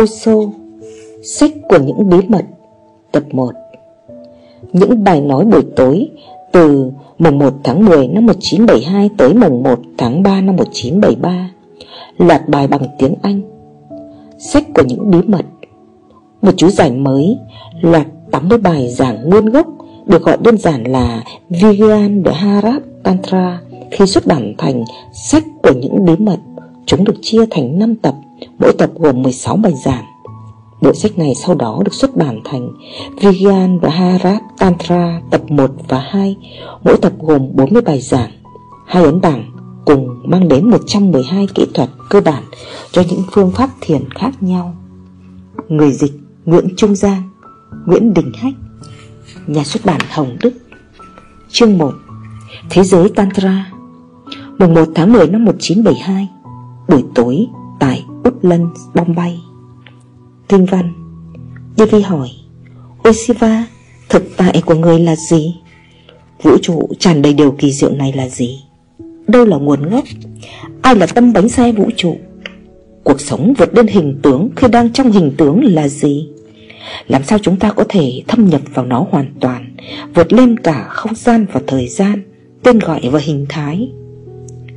Oso Sách của những bí mật. Tập 1 Những bài nói buổi tối từ mùng 1 tháng 10 năm 1972 tới mùng 1 tháng 3 năm 1973 Loạt bài bằng tiếng Anh. Sách của những bí mật. Một chú giải mới Loạt 80 bài giảng nguyên gốc Được gọi đơn giản là Vigyan de Harat Tantra Khi xuất bản thành Sách của những bí mật. Chúng được chia thành 5 tập. Mỗi tập gồm 16 bài giảng. Bộ sách này sau đó được xuất bản thành Vigyan và Harat Tantra tập 1 và 2 Mỗi tập gồm 40 bài giảng, Hai ấn bảng, cùng mang đến 112 kỹ thuật cơ bản cho những phương pháp thiền khác nhau. Người dịch Nguyễn Trung Giang, Nguyễn Đình Hách, Nhà xuất bản Hồng Đức. Chương 1 Thế giới Tantra. Mùng 1 tháng 10 năm 1972 Buổi tối tại Woodlands, Bombay Kinh văn Devi hỏi Ôi Thực tại của người là gì? Vũ trụ tràn đầy điều kỳ diệu này là gì? Đâu là nguồn gốc? Ai là tâm bánh xe vũ trụ? Cuộc sống vượt lên hình tướng Khi đang trong hình tướng là gì? Làm sao chúng ta có thể thâm nhập vào nó hoàn toàn Vượt lên cả không gian và thời gian Tên gọi và hình thái?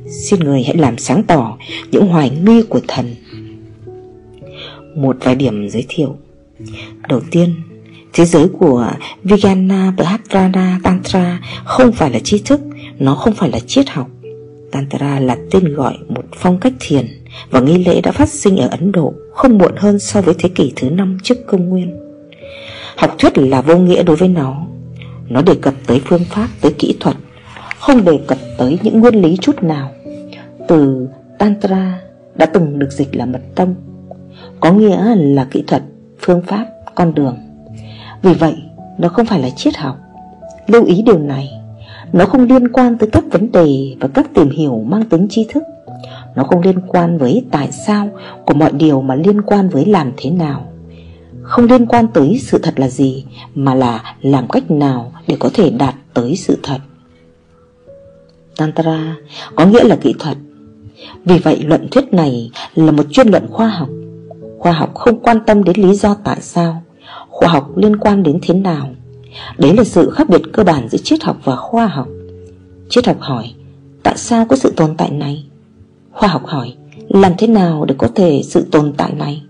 Xin người hãy làm sáng tỏ Những hoài nghi của thần một vài điểm giới thiệu. Đầu tiên Thế giới của Vijana Bhadrana Tantra không phải là tri thức Nó không phải là triết học. Tantra là tên gọi một phong cách thiền Và nghi lễ đã phát sinh ở Ấn Độ Không muộn hơn so với thế kỷ thứ năm trước công nguyên. Học thuyết là vô nghĩa đối với nó. Nó đề cập tới phương pháp, tới kỹ thuật Không đề cập tới những nguyên lý chút nào. Từ Tantra đã từng được dịch là mật tông có nghĩa là kỹ thuật, phương pháp, con đường. Vì vậy nó không phải là triết học. Lưu ý điều này. Nó không liên quan tới các vấn đề và các tìm hiểu mang tính tri thức. Nó không liên quan với tại sao của mọi điều mà liên quan với làm thế nào. Không liên quan tới sự thật là gì Mà là làm cách nào để có thể đạt tới sự thật. Tantra có nghĩa là kỹ thuật. Vì vậy luận thuyết này là một chuyên luận khoa học. Khoa học không quan tâm đến lý do tại sao, Khoa học liên quan đến thế nào. Đấy là sự khác biệt cơ bản giữa triết học và khoa học. Triết học hỏi, Tại sao có sự tồn tại này? Khoa học hỏi, Làm thế nào để có thể sự tồn tại này?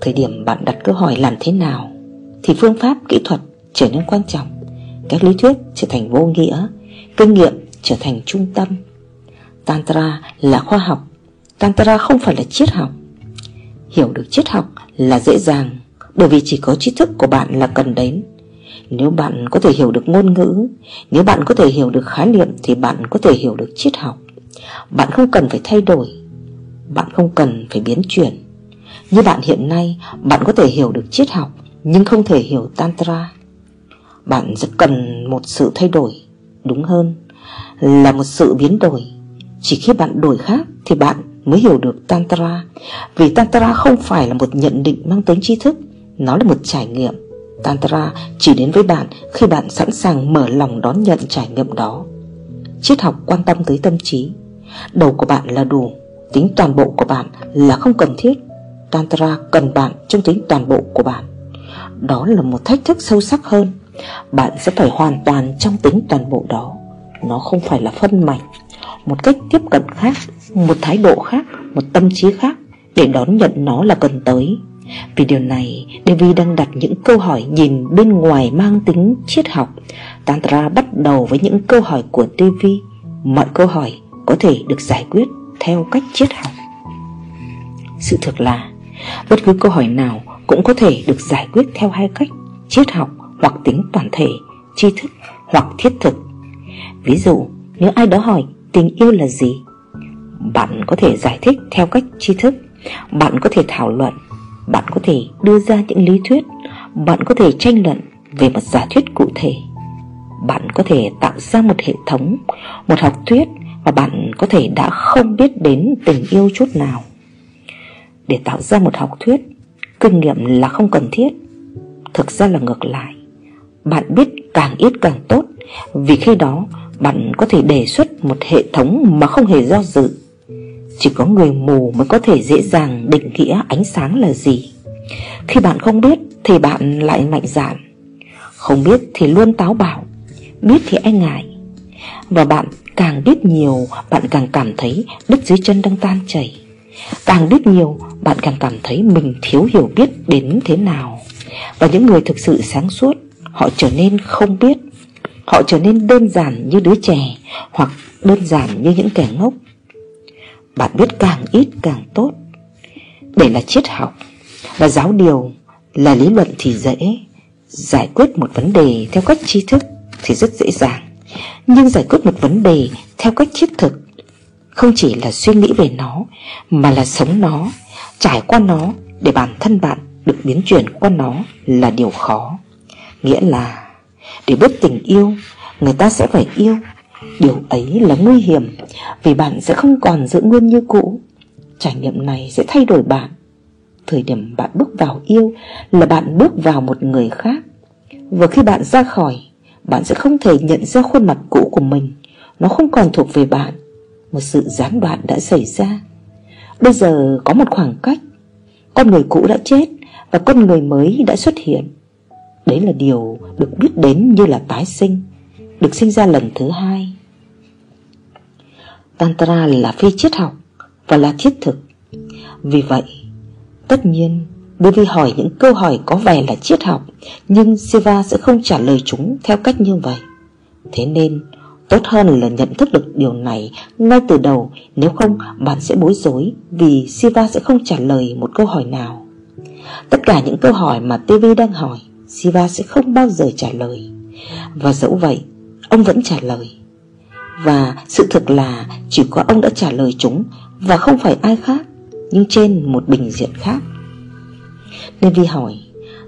Thời điểm bạn đặt câu hỏi làm thế nào, Thì phương pháp kỹ thuật trở nên quan trọng. Các lý thuyết trở thành vô nghĩa, Kinh nghiệm trở thành trung tâm. Tantra là khoa học, Tantra không phải là triết học. Hiểu được triết học là dễ dàng, Bởi vì chỉ có tri thức của bạn là cần đến. Nếu bạn có thể hiểu được ngôn ngữ, Nếu bạn có thể hiểu được khái niệm Thì bạn có thể hiểu được triết học. Bạn không cần phải thay đổi, Bạn không cần phải biến chuyển. Như bạn hiện nay, Bạn có thể hiểu được triết học, Nhưng không thể hiểu Tantra. Bạn rất cần một sự thay đổi, Đúng hơn, Là một sự biến đổi. Chỉ khi bạn đổi khác Thì bạn mới hiểu được Tantra. Vì Tantra không phải là một nhận định mang tính tri thức, Nó là một trải nghiệm. Tantra chỉ đến với bạn khi bạn sẵn sàng mở lòng đón nhận trải nghiệm đó. Triết học quan tâm tới tâm trí. Đầu của bạn là đủ, Tính toàn bộ của bạn là không cần thiết. Tantra cần bạn trong tính toàn bộ của bạn. Đó là một thách thức sâu sắc hơn. Bạn sẽ phải hoàn toàn trong tính toàn bộ đó. Nó không phải là phân mảnh một cách tiếp cận khác, Một thái độ khác, Một tâm trí khác Để đón nhận nó là cần tới. Vì điều này Devi đang đặt những câu hỏi nhìn bên ngoài mang tính triết học. Tantra bắt đầu với những câu hỏi của Devi Mọi câu hỏi có thể được giải quyết theo cách triết học. Sự thật là, Bất cứ câu hỏi nào cũng có thể được giải quyết theo hai cách, Triết học hoặc tính toàn thể, tri thức hoặc thiết thực. Ví dụ, nếu ai đó hỏi tình yêu là gì? Bạn có thể giải thích theo cách tri thức. Bạn có thể thảo luận. Bạn có thể đưa ra những lý thuyết. Bạn có thể tranh luận về một giả thuyết cụ thể. Bạn có thể tạo ra một hệ thống, một học thuyết và bạn có thể đã không biết đến tình yêu chút nào. Để tạo ra một học thuyết, kinh nghiệm là không cần thiết. Thực ra là ngược lại. Bạn biết càng ít càng tốt, vì khi đó bạn có thể đề xuất một hệ thống mà không hề do dự. Chỉ có người mù mới có thể dễ dàng định nghĩa ánh sáng là gì. Khi bạn không biết thì bạn lại mạnh dạn. Không biết thì luôn táo bạo, Biết thì e ngại. Và bạn càng biết nhiều, Bạn càng cảm thấy đất dưới chân đang tan chảy. Càng biết nhiều, Bạn càng cảm thấy mình thiếu hiểu biết đến thế nào. Và những người thực sự sáng suốt, Họ trở nên không biết. Họ trở nên đơn giản như đứa trẻ Hoặc đơn giản như những kẻ ngốc. Bạn biết càng ít càng tốt. Để là triết học, Là giáo điều, Là lý luận thì dễ. Giải quyết một vấn đề theo cách tri thức Thì rất dễ dàng. Nhưng giải quyết một vấn đề theo cách thiết thực Không chỉ là suy nghĩ về nó, Mà là sống nó, Trải qua nó Để bản thân bạn được biến chuyển qua nó Là điều khó. Nghĩa là để biết tình yêu, Người ta sẽ phải yêu. Điều ấy là nguy hiểm, Vì bạn sẽ không còn giữ nguyên như cũ. Trải nghiệm này sẽ thay đổi bạn. Thời điểm bạn bước vào yêu Là bạn bước vào một người khác. Và khi bạn ra khỏi, Bạn sẽ không thể nhận ra khuôn mặt cũ của mình. Nó không còn thuộc về bạn. Một sự gián đoạn đã xảy ra. Bây giờ có một khoảng cách. Con người cũ đã chết Và con người mới đã xuất hiện. Đấy là điều được biết đến như là tái sinh, Được sinh ra lần thứ hai. Tantra là phi triết học Và là thiết thực. Vì vậy, Tất nhiên Devi hỏi những câu hỏi có vẻ là triết học, Nhưng Siva sẽ không trả lời chúng theo cách như vậy. Thế nên, Tốt hơn là nhận thức được điều này ngay từ đầu, Nếu không, bạn sẽ bối rối Vì Siva sẽ không trả lời một câu hỏi nào. Tất cả những câu hỏi mà TV đang hỏi Siva sẽ không bao giờ trả lời. Và dẫu vậy, Ông vẫn trả lời. Và sự thực là chỉ có ông đã trả lời chúng Và không phải ai khác, Nhưng trên một bình diện khác. Nên vi hỏi,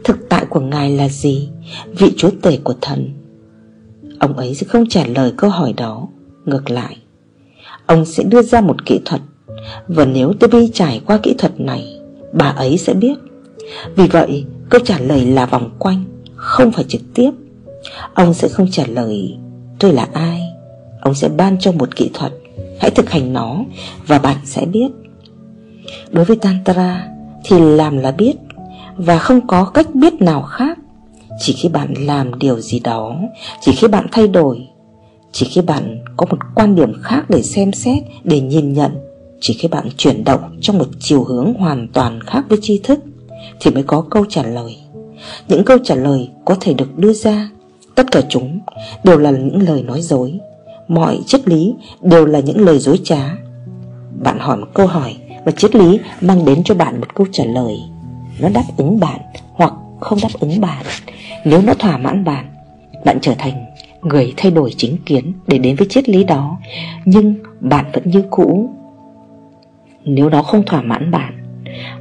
Thực tại của Ngài là gì? Vị chúa tể của thần. Ông ấy sẽ không trả lời câu hỏi đó. Ngược lại, Ông sẽ đưa ra một kỹ thuật. Và nếu TV trải qua kỹ thuật này, Bà ấy sẽ biết. Vì vậy Câu trả lời là vòng quanh, Không phải trực tiếp. Ông sẽ không trả lời, tôi là ai? Ông sẽ ban cho một kỹ thuật, Hãy thực hành nó, Và bạn sẽ biết. Đối với Tantra, Thì làm là biết, Và không có cách biết nào khác. Chỉ khi bạn làm điều gì đó, Chỉ khi bạn thay đổi, Chỉ khi bạn có một quan điểm khác để xem xét, Để nhìn nhận, Chỉ khi bạn chuyển động trong một chiều hướng hoàn toàn khác với tri thức thì mới có câu trả lời. Những câu trả lời có thể được đưa ra, Tất cả chúng đều là những lời nói dối. Mọi triết lý đều là những lời dối trá. Bạn hỏi một câu hỏi Và triết lý mang đến cho bạn một câu trả lời. Nó đáp ứng bạn Hoặc không đáp ứng bạn. Nếu nó thỏa mãn bạn Bạn trở thành người thay đổi chính kiến Để đến với triết lý đó. Nhưng bạn vẫn như cũ. Nếu nó không thỏa mãn bạn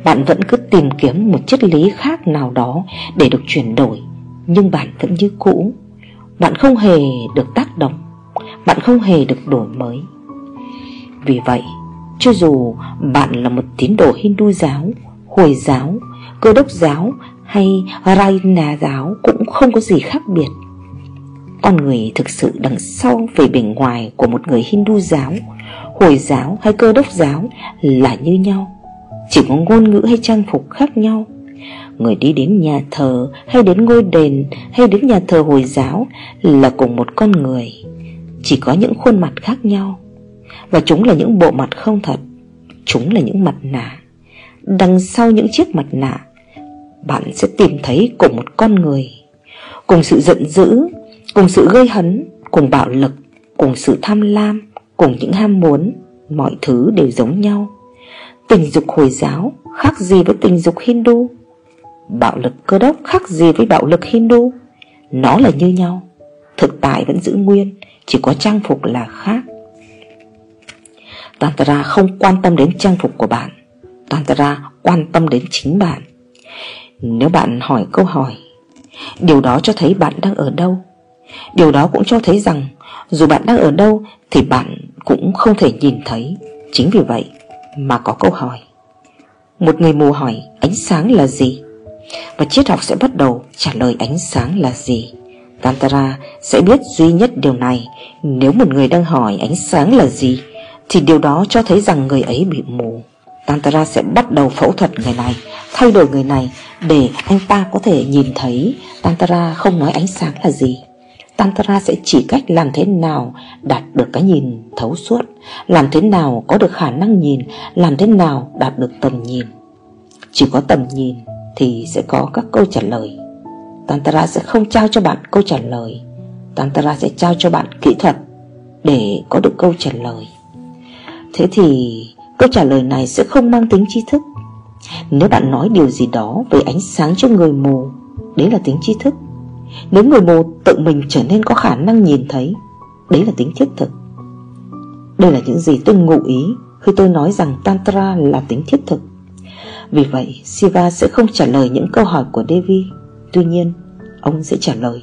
bạn vẫn cứ tìm kiếm một triết lý khác nào đó Để được chuyển đổi, Nhưng bạn vẫn như cũ. Bạn không hề được tác động, Bạn không hề được đổi mới. Vì vậy, Cho dù bạn là một tín đồ Hindu giáo, Hồi giáo, Cơ đốc giáo Hay Raina giáo Cũng không có gì khác biệt. Con người thực sự đằng sau về bề ngoài Của một người Hindu giáo, Hồi giáo hay cơ đốc giáo Là như nhau chỉ có ngôn ngữ hay trang phục khác nhau. Người đi đến nhà thờ hay đến ngôi đền hay đến nhà thờ Hồi giáo là cùng một con người, Chỉ có những khuôn mặt khác nhau. Và chúng là những bộ mặt không thật, Chúng là những mặt nạ. Đằng sau những chiếc mặt nạ, Bạn sẽ tìm thấy cùng một con người, Cùng sự giận dữ, Cùng sự gây hấn, Cùng bạo lực, Cùng sự tham lam, Cùng những ham muốn, Mọi thứ đều giống nhau. Tình dục Hồi giáo khác gì với tình dục Hindu? Bạo lực cơ đốc khác gì với bạo lực Hindu? Nó là như nhau, Thực tại vẫn giữ nguyên, Chỉ có trang phục là khác. Tantra không quan tâm đến trang phục của bạn, Tantra quan tâm đến chính bạn. Nếu bạn hỏi câu hỏi, Điều đó cho thấy bạn đang ở đâu? Điều đó cũng cho thấy rằng Dù bạn đang ở đâu Thì bạn cũng không thể nhìn thấy. Chính vì vậy mà có câu hỏi. Một người mù hỏi, ánh sáng là gì? Và triết học sẽ bắt đầu trả lời, ánh sáng là gì? Tantara sẽ biết duy nhất điều này. Nếu một người đang hỏi, ánh sáng là gì? Thì điều đó cho thấy rằng người ấy bị mù. Tantara sẽ bắt đầu phẫu thuật người này, Thay đổi người này Để anh ta có thể nhìn thấy. Tantara không nói ánh sáng là gì? Tantra sẽ chỉ cách làm thế nào đạt được cái nhìn thấu suốt, Làm thế nào có được khả năng nhìn, Làm thế nào đạt được tầm nhìn. Chỉ có tầm nhìn thì sẽ có các câu trả lời. Tantra sẽ không trao cho bạn câu trả lời. Tantra sẽ trao cho bạn kỹ thuật Để có được câu trả lời. Thế thì câu trả lời này sẽ không mang tính tri thức. Nếu bạn nói điều gì đó về ánh sáng cho người mù, Đấy là tính tri thức. Nếu người mù tự mình trở nên có khả năng nhìn thấy, Đấy là tính thiết thực. Đây là những gì tôi ngụ ý Khi tôi nói rằng Tantra là tính thiết thực. Vì vậy, Siva sẽ không trả lời những câu hỏi của Devi. Tuy nhiên, Ông sẽ trả lời.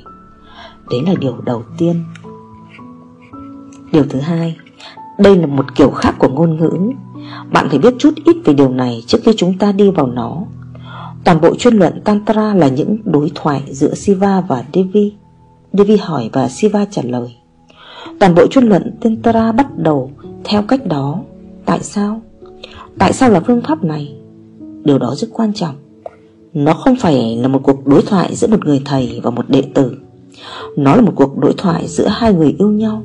Đấy là điều đầu tiên. Điều thứ hai, Đây là một kiểu khác của ngôn ngữ. Bạn phải biết chút ít về điều này Trước khi chúng ta đi vào nó. Toàn bộ chuyên luận Tantra là những đối thoại giữa Siva và Devi. Devi hỏi và Siva trả lời. Toàn bộ chuyên luận Tantra bắt đầu theo cách đó. Tại sao? Tại sao là phương pháp này? Điều đó rất quan trọng. Nó không phải là một cuộc đối thoại giữa một người thầy và một đệ tử. Nó là một cuộc đối thoại giữa hai người yêu nhau.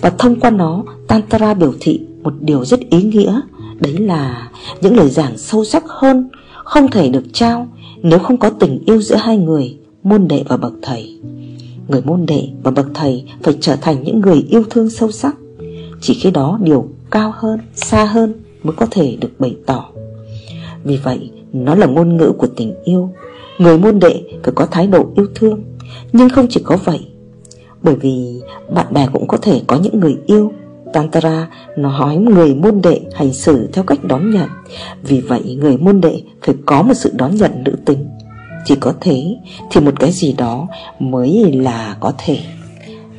Và thông qua nó, Tantra biểu thị một điều rất ý nghĩa. Đấy là những lời giảng sâu sắc hơn không thể được trao Nếu không có tình yêu giữa hai người, Môn đệ và bậc thầy. Người môn đệ và bậc thầy Phải trở thành những người yêu thương sâu sắc, Chỉ khi đó điều cao hơn, Xa hơn mới có thể được bày tỏ. Vì vậy, nó là ngôn ngữ của tình yêu. Người môn đệ phải có thái độ yêu thương, Nhưng không chỉ có vậy, Bởi vì bạn bè cũng có thể có những người yêu Tantra nó hỏi người môn đệ hành xử theo cách đón nhận. Vì vậy người môn đệ phải có một sự đón nhận nữ tính. Chỉ có thế thì một cái gì đó mới là có thể.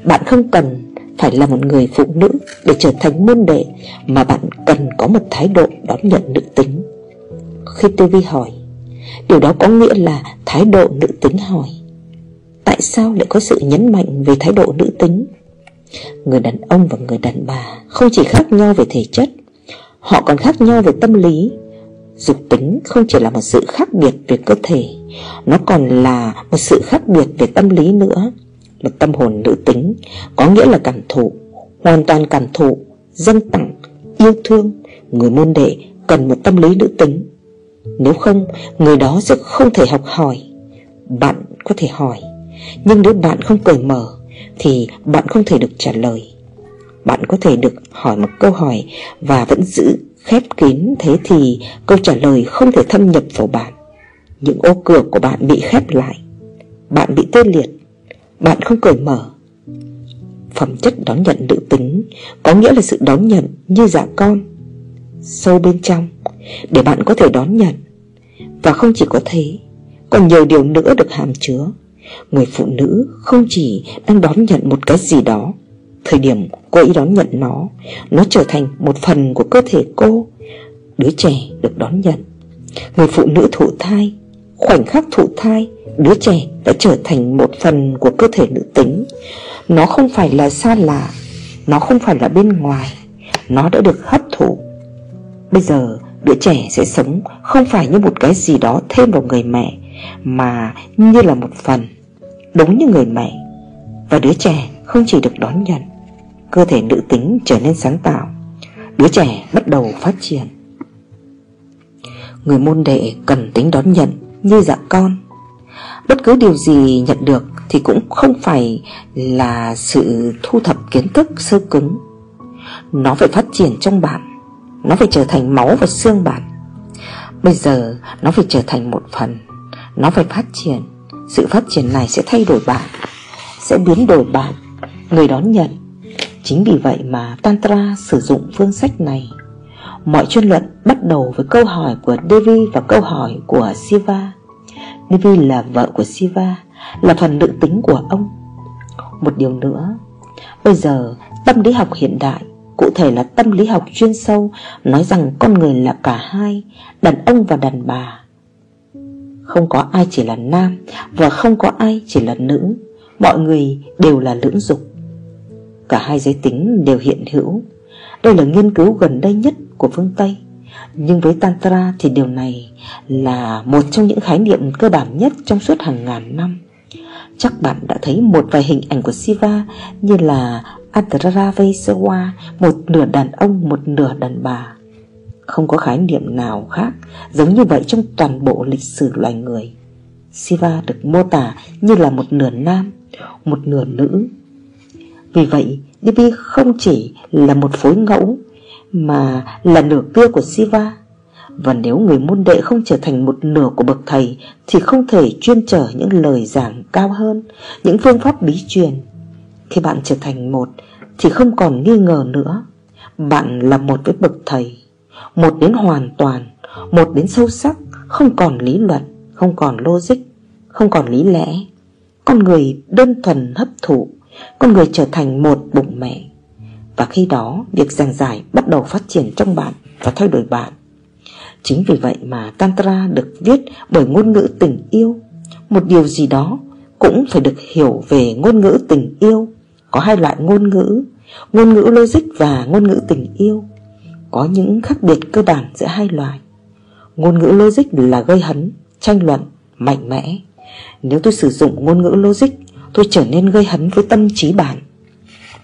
Bạn không cần phải là một người phụ nữ để trở thành môn đệ, Mà bạn cần có một thái độ đón nhận nữ tính. Khi TV hỏi, Điều đó có nghĩa là thái độ nữ tính hỏi, Tại sao lại có sự nhấn mạnh về thái độ nữ tính? Người đàn ông và người đàn bà không chỉ khác nhau về thể chất, Họ còn khác nhau về tâm lý. Dục tính không chỉ là một sự khác biệt về cơ thể, Nó còn là một sự khác biệt về tâm lý nữa. Một tâm hồn nữ tính Có nghĩa là cảm thụ, Hoàn toàn cảm thụ Dân tặng, Yêu thương Người môn đệ cần một tâm lý nữ tính. Nếu không, Người đó sẽ không thể học hỏi. Bạn có thể hỏi, Nhưng nếu bạn không cởi mở thì bạn không thể được trả lời. Bạn có thể được hỏi một câu hỏi và vẫn giữ khép kín thế thì câu trả lời không thể thâm nhập vào bạn. Những ô cửa của bạn bị khép lại. Bạn bị tê liệt. Bạn không cởi mở. Phẩm chất đón nhận nữ tính có nghĩa là sự đón nhận như dạ con sâu bên trong để bạn có thể đón nhận. Và không chỉ có thế, còn nhiều điều nữa được hàm chứa Người phụ nữ không chỉ đang đón nhận một cái gì đó, Thời điểm cô ấy đón nhận nó Nó trở thành một phần của cơ thể cô, Đứa trẻ được đón nhận. Người phụ nữ thụ thai, Khoảnh khắc thụ thai, Đứa trẻ đã trở thành một phần của cơ thể nữ tính. Nó không phải là xa lạ, Nó không phải là bên ngoài, Nó đã được hấp thụ. Bây giờ, đứa trẻ sẽ sống Không phải như một cái gì đó thêm vào người mẹ, Mà như là một phần. Đúng như người mẹ. Và đứa trẻ không chỉ được đón nhận, Cơ thể nữ tính trở nên sáng tạo. Đứa trẻ bắt đầu phát triển. Người môn đệ cần tính đón nhận như dạng con. Bất cứ điều gì nhận được thì cũng không phải là sự thu thập kiến thức sơ cứng. Nó phải phát triển trong bạn. Nó phải trở thành máu và xương bạn. Bây giờ, nó phải trở thành một phần. Nó phải phát triển sự phát triển này sẽ thay đổi bạn, Sẽ biến đổi bạn. Người đón nhận. Chính vì vậy mà Tantra sử dụng phương sách này. Mọi chuyên luận bắt đầu với câu hỏi của Devi và câu hỏi của Siva. Devi là vợ của Siva, Là phần nữ tính của ông. Một điều nữa, Bây giờ tâm lý học hiện đại, Cụ thể là tâm lý học chuyên sâu, Nói rằng con người là cả hai, Đàn ông và đàn bà không có ai chỉ là nam Và không có ai chỉ là nữ. Mọi người đều là lưỡng dục. Cả hai giới tính đều hiện hữu. Đây là nghiên cứu gần đây nhất của phương Tây. Nhưng với Tantra thì điều này là một trong những khái niệm cơ bản nhất trong suốt hàng ngàn năm. Chắc bạn đã thấy một vài hình ảnh của Siva như là Adravasewa, một nửa đàn ông, một nửa đàn bà. Không có khái niệm nào khác giống như vậy trong toàn bộ lịch sử loài người. Siva được mô tả như là một nửa nam, một nửa nữ. Vì vậy, Devi không chỉ là một phối ngẫu mà là nửa kia của Siva. Và nếu người môn đệ không trở thành một nửa của bậc thầy Thì không thể chuyên trở những lời giảng cao hơn Những phương pháp bí truyền Khi bạn trở thành một Thì không còn nghi ngờ nữa Bạn là một với bậc thầy một đến hoàn toàn, Một đến sâu sắc, Không còn lý luận, Không còn logic, Không còn lý lẽ. Con người đơn thuần hấp thụ, Con người trở thành một bụng mẹ. Và khi đó, Việc giảng giải bắt đầu phát triển trong bạn Và thay đổi bạn. Chính vì vậy mà Tantra được viết bởi ngôn ngữ tình yêu. Một điều gì đó cũng phải được hiểu về ngôn ngữ tình yêu. Có hai loại ngôn ngữ Ngôn ngữ logic và ngôn ngữ tình yêu. Có những khác biệt cơ bản giữa hai loài. Ngôn ngữ logic là gây hấn, tranh luận, mạnh mẽ. Nếu tôi sử dụng ngôn ngữ logic Tôi trở nên gây hấn với tâm trí bạn.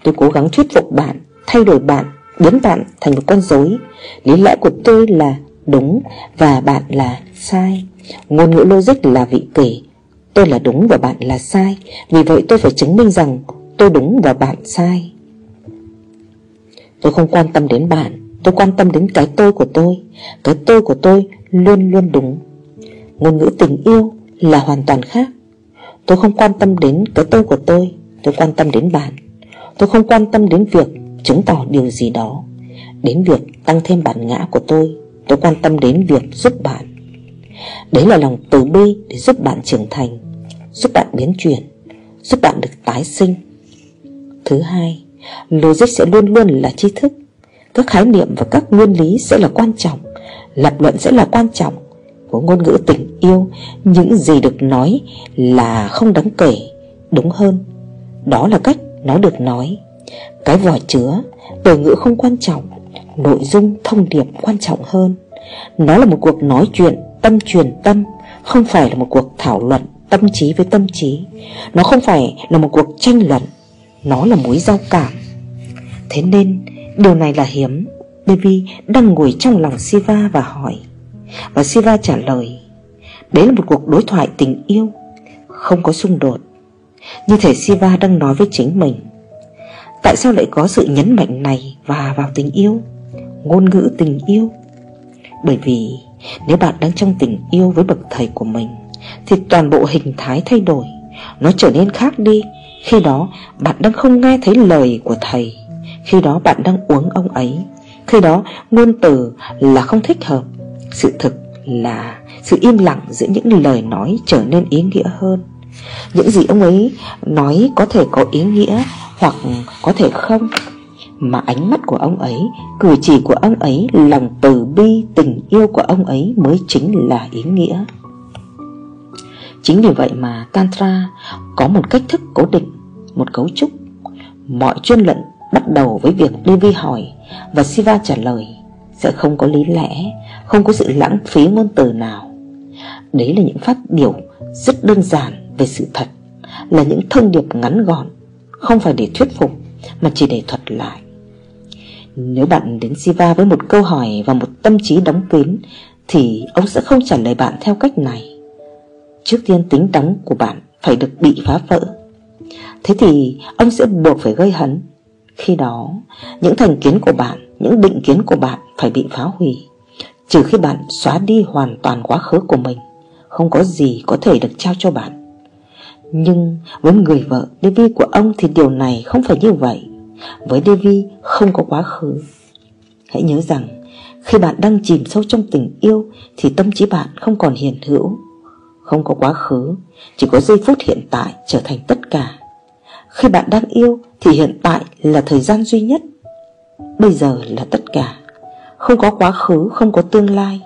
Tôi cố gắng thuyết phục bạn Thay đổi bạn Biến bạn thành một con rối. Lý lẽ của tôi là đúng và bạn là sai. Ngôn ngữ logic là vị kỷ Tôi là đúng và bạn là sai. Vì vậy tôi phải chứng minh rằng tôi đúng và bạn sai. Tôi không quan tâm đến bạn Tôi quan tâm đến cái tôi của tôi. Cái tôi của tôi luôn luôn đúng. Ngôn ngữ tình yêu là hoàn toàn khác. Tôi không quan tâm đến cái tôi của tôi Tôi quan tâm đến bạn. Tôi không quan tâm đến việc chứng tỏ điều gì đó. Đến việc tăng thêm bản ngã của tôi Tôi quan tâm đến việc giúp bạn. Đấy là lòng từ bi để giúp bạn trưởng thành, Giúp bạn biến chuyển, Giúp bạn được tái sinh. Thứ hai, Logic sẽ luôn luôn là tri thức. Các khái niệm và các nguyên lý sẽ là quan trọng, Lập luận sẽ là quan trọng. Của ngôn ngữ tình yêu, Những gì được nói là không đáng kể, Đúng hơn. Đó là cách nó được nói. Cái vỏ chứa, Từ ngữ không quan trọng, Nội dung, thông điệp quan trọng hơn. Nó là một cuộc nói chuyện, tâm truyền tâm, Không phải là một cuộc thảo luận tâm trí với tâm trí. Nó không phải là một cuộc tranh luận, Nó là mối giao cảm. Thế nên điều này là hiếm Devi đang ngồi trong lòng Siva và hỏi. Và Siva trả lời, Đấy là một cuộc đối thoại tình yêu, Không có xung đột. Như thể Siva đang nói với chính mình, Tại sao lại có sự nhấn mạnh này và vào tình yêu, ngôn ngữ tình yêu? Bởi vì nếu bạn đang trong tình yêu với bậc thầy của mình, Thì toàn bộ hình thái thay đổi, Nó trở nên khác đi Khi đó bạn đang không nghe thấy lời của thầy. Khi đó bạn đang uống ông ấy Khi đó ngôn từ là không thích hợp Sự thực là sự im lặng giữa những lời nói trở nên ý nghĩa hơn Những gì ông ấy nói có thể có ý nghĩa hoặc có thể không mà ánh mắt của ông ấy, cử chỉ của ông ấy, lòng từ bi, tình yêu của ông ấy mới chính là ý nghĩa. Chính vì vậy mà Tantra có một cách thức cố định, một cấu trúc. Mọi chuyên luận bắt đầu với việc Devi hỏi và Siva trả lời sẽ không có lý lẽ, không có sự lãng phí ngôn từ nào. Đấy là những phát biểu rất đơn giản về sự thật, là những thông điệp ngắn gọn, không phải để thuyết phục mà chỉ để thuật lại. Nếu bạn đến Siva với một câu hỏi và một tâm trí đóng kín Thì ông sẽ không trả lời bạn theo cách này Trước tiên tính đóng của bạn phải được bị phá vỡ Thế thì ông sẽ buộc phải gây hấn khi đó những thành kiến của bạn, những định kiến của bạn phải bị phá hủy. Trừ khi bạn xóa đi hoàn toàn quá khứ của mình Không có gì có thể được trao cho bạn. Nhưng với người vợ Devi của ông thì điều này không phải như vậy. Với Devi không có quá khứ. Hãy nhớ rằng Khi bạn đang chìm sâu trong tình yêu Thì tâm trí bạn không còn hiện hữu. Không có quá khứ Chỉ có giây phút hiện tại trở thành tất cả. Khi bạn đang yêu thì hiện tại là thời gian duy nhất. Bây giờ là tất cả. Không có quá khứ, Không có tương lai.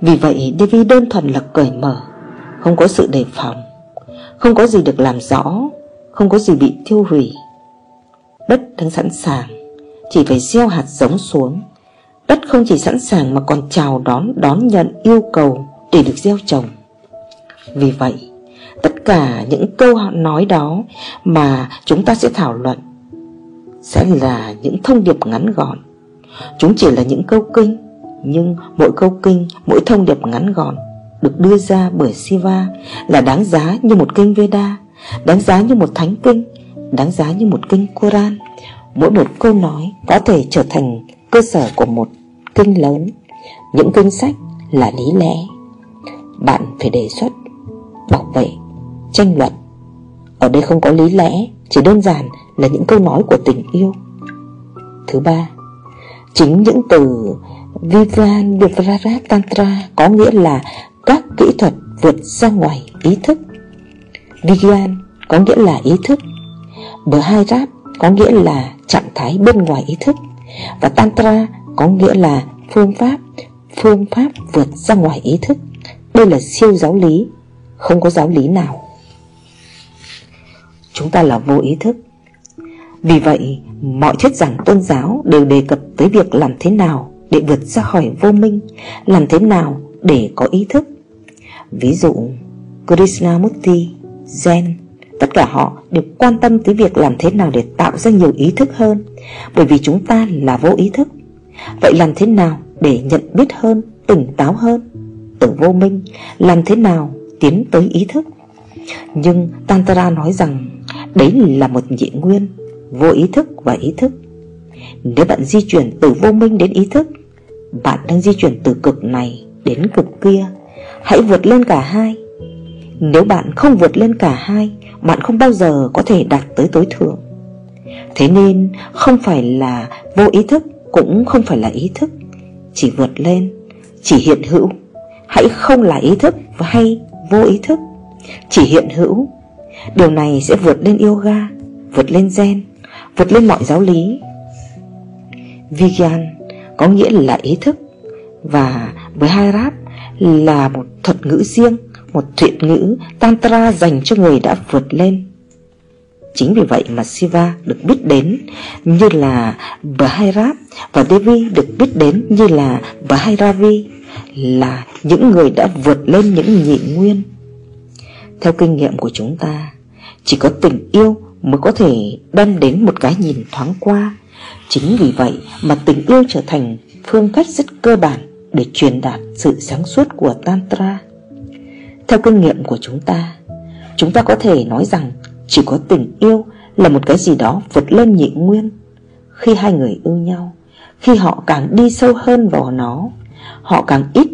Vì vậy Devi đơn thuần là cởi mở, Không có sự đề phòng, Không có gì được làm rõ, Không có gì bị tiêu hủy. Đất đang sẵn sàng, chỉ phải gieo hạt giống xuống. Đất không chỉ sẵn sàng mà còn chào đón đón nhận, yêu cầu để được gieo trồng. Vì vậy tất cả những câu nói đó mà chúng ta sẽ thảo luận Sẽ là những thông điệp ngắn gọn. Chúng chỉ là những câu kinh Nhưng mỗi câu kinh, mỗi thông điệp ngắn gọn Được đưa ra bởi Siva là đáng giá như một kinh Veda Đáng giá như một thánh kinh Đáng giá như một kinh Quran. Mỗi một câu nói có thể trở thành cơ sở của một kinh lớn. Những kinh sách là lý lẽ. Bạn phải đề xuất, bảo vệ, tranh luận. Ở đây không có lý lẽ, Chỉ đơn giản là những câu nói của tình yêu. Thứ ba, Chính những từ Vivan Vivrarat Tantra có nghĩa là các kỹ thuật vượt ra ngoài ý thức. Vigyan có nghĩa là ý thức. Bhairat có nghĩa là trạng thái bên ngoài ý thức. Và Tantra có nghĩa là phương pháp Phương pháp vượt ra ngoài ý thức. Đây là siêu giáo lý, Không có giáo lý nào. Chúng ta là vô ý thức. Vì vậy mọi thuyết giảng tôn giáo đều đề cập tới việc làm thế nào Để vượt ra khỏi vô minh Làm thế nào để có ý thức. Ví dụ Krishnamurti, Zen Tất cả họ đều quan tâm tới việc làm thế nào để tạo ra nhiều ý thức hơn Bởi vì chúng ta là vô ý thức. Vậy làm thế nào để nhận biết hơn, tỉnh táo hơn? Từ vô minh Làm thế nào tiến tới ý thức? Nhưng Tantra nói rằng Đấy là một nhị nguyên, Vô ý thức và ý thức. Nếu bạn di chuyển từ vô minh đến ý thức, Bạn đang di chuyển từ cực này đến cực kia, Hãy vượt lên cả hai. Nếu bạn không vượt lên cả hai, Bạn không bao giờ có thể đạt tới tối thượng. Thế nên không phải là vô ý thức Cũng không phải là ý thức. Chỉ vượt lên, Chỉ hiện hữu. Hãy không là ý thức, hay vô ý thức. Chỉ hiện hữu. Điều này sẽ vượt lên yoga, Vượt lên zen, Vượt lên mọi giáo lý. Vigyan có nghĩa là ý thức Và với hai rap là một thuật ngữ riêng, Một thiện ngữ Tantra dành cho người đã vượt lên. Chính vì vậy mà Shiva được biết đến như là Bhairat Và Devi được biết đến như là Bhairavi, Là những người đã vượt lên những nhị nguyên. Theo kinh nghiệm của chúng ta Chỉ có tình yêu mới có thể đem đến một cái nhìn thoáng qua Chính vì vậy mà tình yêu trở thành phương cách rất cơ bản để truyền đạt sự sáng suốt của Tantra. Theo kinh nghiệm của chúng ta, chúng ta có thể nói rằng chỉ có tình yêu là một cái gì đó vượt lên nhị nguyên. Khi hai người yêu nhau, khi họ càng đi sâu hơn vào nó, họ càng ít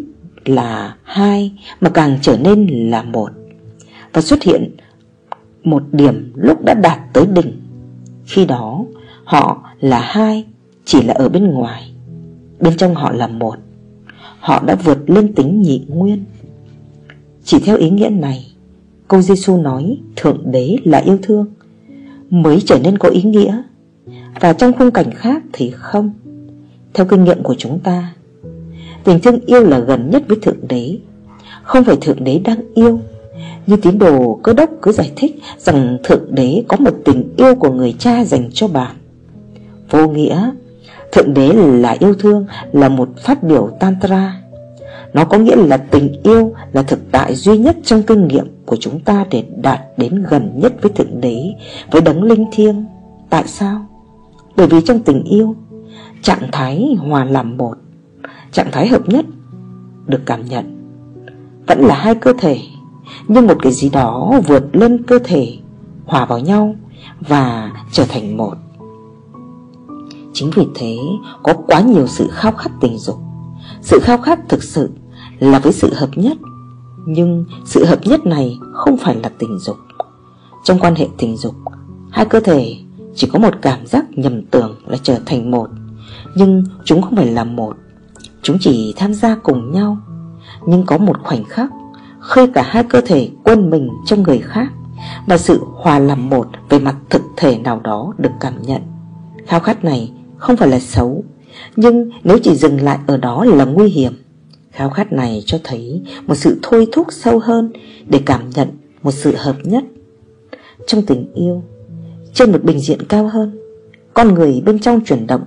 là hai mà càng trở nên là một. Và xuất hiện một điểm lúc đã đạt tới đỉnh. Khi đó, họ là hai, chỉ là ở bên ngoài. Bên trong họ là một. Họ đã vượt lên tính nhị nguyên. Chỉ theo ý nghĩa này Câu Giêsu nói Thượng Đế là yêu thương Mới trở nên có ý nghĩa. Và trong khung cảnh khác thì không. Theo kinh nghiệm của chúng ta Tình thương yêu là gần nhất với Thượng Đế. Không phải Thượng Đế đang yêu như tín đồ, cơ đốc cứ giải thích Rằng Thượng Đế có một tình yêu của người cha dành cho bạn Vô nghĩa, Thượng đế là yêu thương, Là một phát biểu tantra. Nó có nghĩa là tình yêu Là thực tại duy nhất trong kinh nghiệm của chúng ta Để đạt đến gần nhất với Thượng đế, Với đấng linh thiêng. Tại sao? Bởi vì trong tình yêu, Trạng thái hòa làm một, Trạng thái hợp nhất Được cảm nhận. Vẫn là hai cơ thể. Nhưng một cái gì đó vượt lên cơ thể, Hòa vào nhau Và trở thành một. Chính vì thế, có quá nhiều sự khao khát tình dục. Sự khao khát thực sự là với sự hợp nhất. Nhưng sự hợp nhất này không phải là tình dục. Trong quan hệ tình dục, Hai cơ thể chỉ có một cảm giác nhầm tưởng là trở thành một. Nhưng chúng không phải là một. Chúng chỉ tham gia cùng nhau. Nhưng có một khoảnh khắc khi cả hai cơ thể quân mình trong người khác Và sự hòa làm một về mặt thực thể nào đó được cảm nhận. Khao khát này không phải là xấu, Nhưng nếu chỉ dừng lại ở đó là nguy hiểm. Khao khát này cho thấy một sự thôi thúc sâu hơn Để cảm nhận một sự hợp nhất. Trong tình yêu, Trên một bình diện cao hơn, Con người bên trong chuyển động,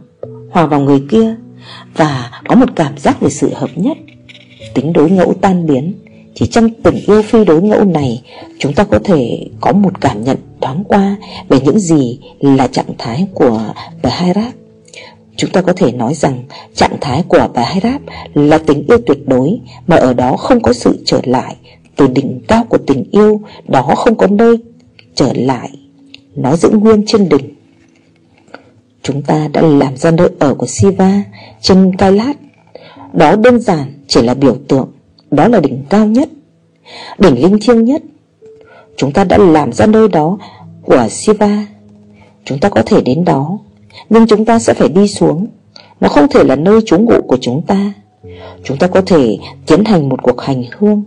Hòa vào người kia Và có một cảm giác về sự hợp nhất. Tính đối ngẫu tan biến chỉ trong tình yêu phi đối ngẫu này, Chúng ta có thể có một cảm nhận thoáng qua Về những gì là trạng thái của Bhairab Chúng ta có thể nói rằng trạng thái của Bhairab là tình yêu tuyệt đối, Mà ở đó không có sự trở lại. Từ đỉnh cao của tình yêu, Đó không có nơi trở lại. Nó giữ nguyên trên đỉnh. Chúng ta đã làm ra nơi ở của Siva trên Kailat Đó đơn giản chỉ là biểu tượng. Đó là đỉnh cao nhất, Đỉnh linh thiêng nhất. Chúng ta đã làm ra nơi đó của Siva. Chúng ta có thể đến đó, Nhưng chúng ta sẽ phải đi xuống. Nó không thể là nơi trú ngụ của chúng ta. Chúng ta có thể tiến hành một cuộc hành hương.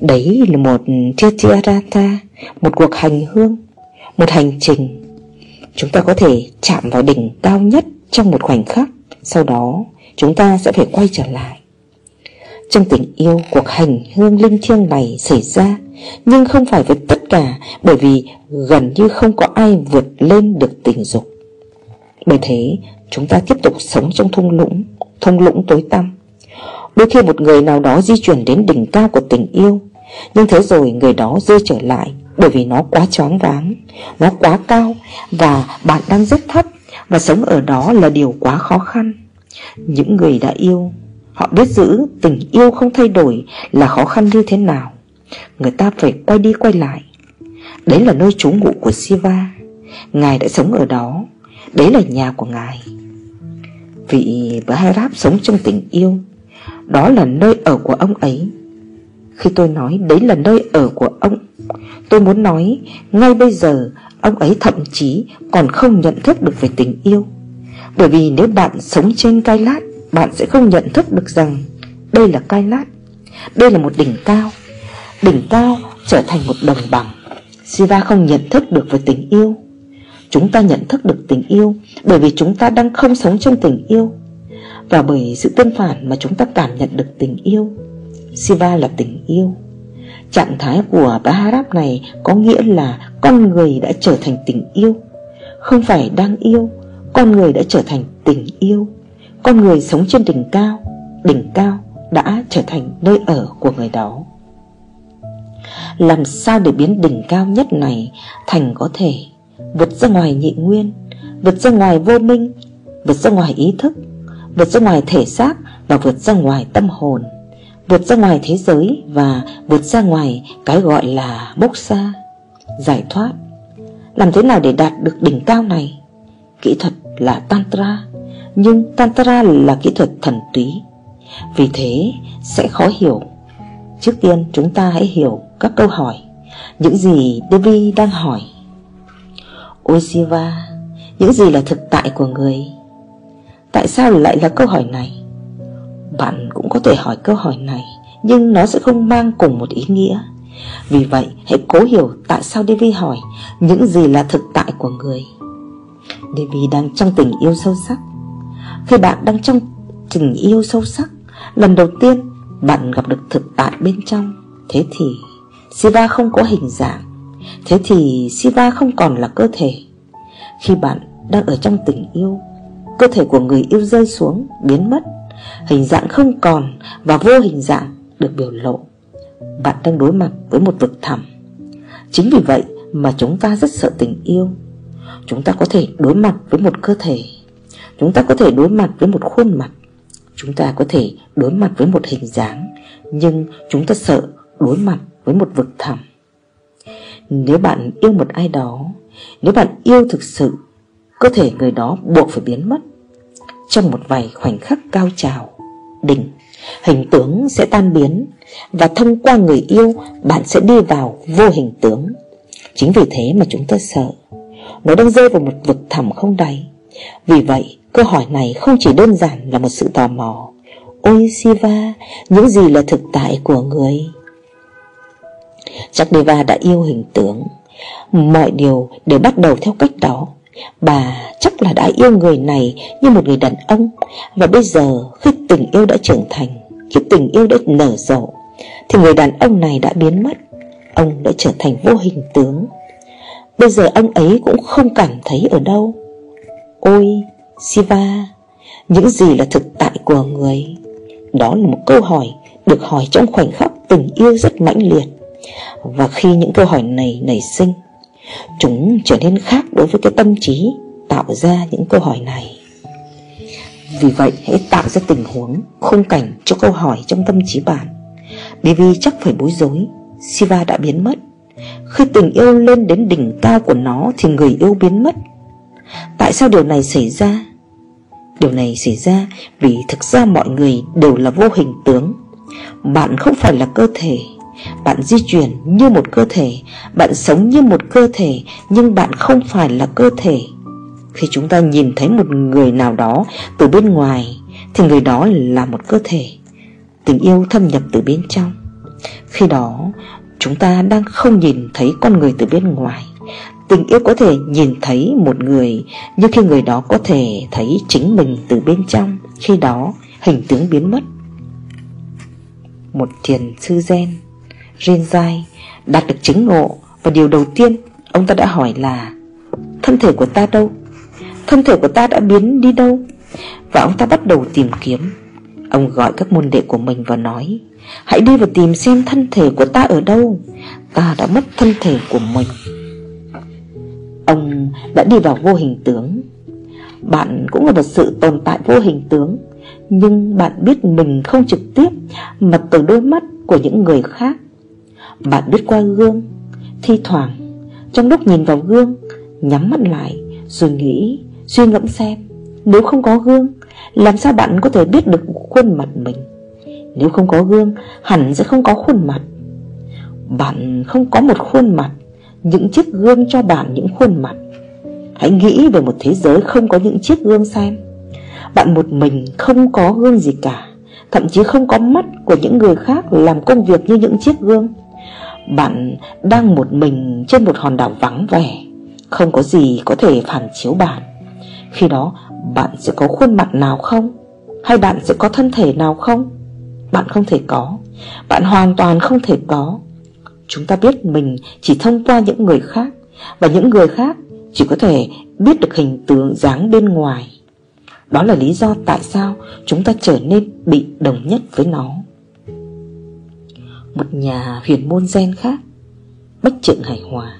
Đấy là một Titiarata Một cuộc hành hương, Một hành trình. Chúng ta có thể chạm vào đỉnh cao nhất trong một khoảnh khắc. Sau đó, chúng ta sẽ phải quay trở lại. Trong tình yêu, cuộc hành hương linh thiêng này xảy ra, Nhưng không phải với tất cả, Bởi vì gần như không có ai vượt lên được tình dục. Bởi thế, chúng ta tiếp tục sống trong thung lũng Thung lũng tối tăm. Đôi khi một người nào đó di chuyển đến đỉnh cao của tình yêu, Nhưng thế rồi người đó rơi trở lại bởi vì nó quá choáng váng, Nó quá cao Và bạn đang rất thấp Và sống ở đó là điều quá khó khăn. Những người đã yêu Họ biết giữ tình yêu không thay đổi Là khó khăn như thế nào. Người ta phải quay đi quay lại. Đấy là nơi trú ngụ của Siva Ngài đã sống ở đó. Đấy là nhà của Ngài. Vị Bhairab sống trong tình yêu. Đó là nơi ở của ông ấy. Khi tôi nói đấy là nơi ở của ông, Tôi muốn nói Ngay bây giờ Ông ấy thậm chí còn không nhận thức được về tình yêu. Bởi vì nếu bạn sống trên cai lát bạn sẽ không nhận thức được rằng Đây là cai lát, Đây là một đỉnh cao. Đỉnh cao trở thành một đồng bằng. Siva không nhận thức được về tình yêu. Chúng ta nhận thức được tình yêu Bởi vì chúng ta đang không sống trong tình yêu. Và bởi sự tương phản mà chúng ta cảm nhận được tình yêu. Siva là tình yêu. Trạng thái của Baharab này có nghĩa là con người đã trở thành tình yêu. Không phải đang yêu, Con người đã trở thành tình yêu. Con người sống trên đỉnh cao Đỉnh cao đã trở thành nơi ở của người đó Làm sao để biến đỉnh cao nhất này thành có thể Vượt ra ngoài nhị nguyên Vượt ra ngoài vô minh Vượt ra ngoài ý thức Vượt ra ngoài thể xác Và vượt ra ngoài tâm hồn vượt ra ngoài thế giới và vượt ra ngoài cái gọi là bốc xa, giải thoát. Làm thế nào để đạt được đỉnh cao này? Kỹ thuật là Tantra, nhưng Tantra là kỹ thuật thần túy. Vì thế sẽ khó hiểu. Trước tiên chúng ta hãy hiểu các câu hỏi, những gì Devi đang hỏi. Ôi Siva, những gì là thực tại của người? Tại sao lại là câu hỏi này? Bạn cũng có thể hỏi câu hỏi này Nhưng nó sẽ không mang cùng một ý nghĩa Vì vậy hãy cố hiểu tại sao Devi hỏi Những gì là thực tại của người Devi đang trong tình yêu sâu sắc khi bạn đang trong tình yêu sâu sắc. Lần đầu tiên bạn gặp được thực tại bên trong. Thế thì Siva không có hình dạng. Thế thì Siva không còn là cơ thể. Khi bạn đang ở trong tình yêu, Cơ thể của người yêu rơi xuống, Biến mất. Hình dạng không còn và vô hình dạng được biểu lộ. Bạn đang đối mặt với một vực thẳm. Chính vì vậy mà chúng ta rất sợ tình yêu. Chúng ta có thể đối mặt với một cơ thể. Chúng ta có thể đối mặt với một khuôn mặt. Chúng ta có thể đối mặt với một hình dáng, Nhưng chúng ta sợ đối mặt với một vực thẳm. Nếu bạn yêu một ai đó, Nếu bạn yêu thực sự Cơ thể người đó buộc phải biến mất. Trong một vài khoảnh khắc cao trào, Đỉnh, Hình tướng sẽ tan biến Và thông qua người yêu, Bạn sẽ đi vào vô hình tướng. Chính vì thế mà chúng ta sợ. Nó đang rơi vào một vực thẳm không đáy. Vì vậy câu hỏi này không chỉ đơn giản là một sự tò mò. Ôi Siva Những gì là thực tại của người? Chắc Deva đã yêu hình tướng Mọi điều đều bắt đầu theo cách đó. Bà chắc là đã yêu người này như một người đàn ông. Và bây giờ, khi tình yêu đã trưởng thành, Khi tình yêu đã nở rộ, Thì người đàn ông này đã biến mất. Ông đã trở thành vô hình tướng. Bây giờ ông ấy cũng không cảm thấy ở đâu. Ôi Siva Những gì là thực tại của người? Đó là một câu hỏi Được hỏi trong khoảnh khắc tình yêu rất mãnh liệt. Và khi những câu hỏi này nảy sinh, Chúng trở nên khác đối với cái tâm trí Tạo ra những câu hỏi này. Vì vậy, hãy tạo ra tình huống, Khung cảnh cho câu hỏi trong tâm trí bạn. Baby chắc phải bối rối Siva đã biến mất. Khi tình yêu lên đến đỉnh cao của nó Thì người yêu biến mất. Tại sao điều này xảy ra? Điều này xảy ra vì thực ra mọi người đều là vô hình tướng. Bạn không phải là cơ thể. Bạn di chuyển như một cơ thể. Bạn sống như một cơ thể, Nhưng bạn không phải là cơ thể. Khi chúng ta nhìn thấy một người nào đó từ bên ngoài, Thì người đó là một cơ thể. Tình yêu thâm nhập từ bên trong. Khi đó, chúng ta đang không nhìn thấy con người từ bên ngoài. Tình yêu có thể nhìn thấy một người Như khi người đó có thể thấy chính mình từ bên trong, Khi đó hình tướng biến mất Một thiền sư gen Rinzai, đạt được chứng ngộ Và điều đầu tiên ông ta đã hỏi là, Thân thể của ta đâu? Thân thể của ta đã biến đi đâu? Và ông ta bắt đầu tìm kiếm Ông gọi các môn đệ của mình và nói, Hãy đi và tìm xem thân thể của ta ở đâu Ta đã mất thân thể của mình Ông đã đi vào vô hình tướng. Bạn cũng là một sự tồn tại vô hình tướng, Nhưng bạn biết mình không trực tiếp, Mà từ đôi mắt của những người khác. Bạn biết qua gương, Thi thoảng, Trong lúc nhìn vào gương, Nhắm mắt lại, Rồi nghĩ, Suy ngẫm xem, Nếu không có gương, Làm sao bạn có thể biết được khuôn mặt mình? Nếu không có gương, Hẳn sẽ không có khuôn mặt. Bạn không có một khuôn mặt những chiếc gương cho bạn, những khuôn mặt. Hãy nghĩ về một thế giới không có những chiếc gương xem. Bạn một mình không có gương gì cả, Thậm chí không có mắt của những người khác làm công việc như những chiếc gương. Bạn đang một mình trên một hòn đảo vắng vẻ, Không có gì có thể phản chiếu bạn. Khi đó, bạn sẽ có khuôn mặt nào không? Hay bạn sẽ có thân thể nào không? Bạn không thể có. Bạn hoàn toàn không thể có. Chúng ta biết mình chỉ thông qua những người khác, Và những người khác chỉ có thể biết được hình tướng dáng bên ngoài. Đó là lý do tại sao chúng ta trở nên bị đồng nhất với nó. Một nhà huyền môn gen khác, Bách trượng Hải Hòa,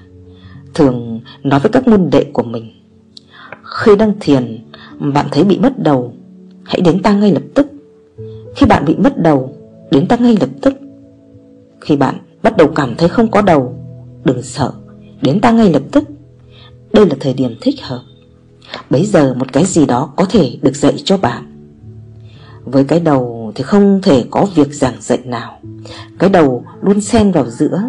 Thường nói với các môn đệ của mình, Khi đang thiền, Bạn thấy bị mất đầu, Hãy đến ta ngay lập tức. Khi bạn bị mất đầu, Đến ta ngay lập tức. Khi bạn Bắt đầu cảm thấy không có đầu. Đừng sợ, Đến ta ngay lập tức. Đây là thời điểm thích hợp. Bây giờ một cái gì đó có thể được dạy cho bạn. Với cái đầu thì không thể có việc giảng dạy nào. Cái đầu luôn xen vào giữa.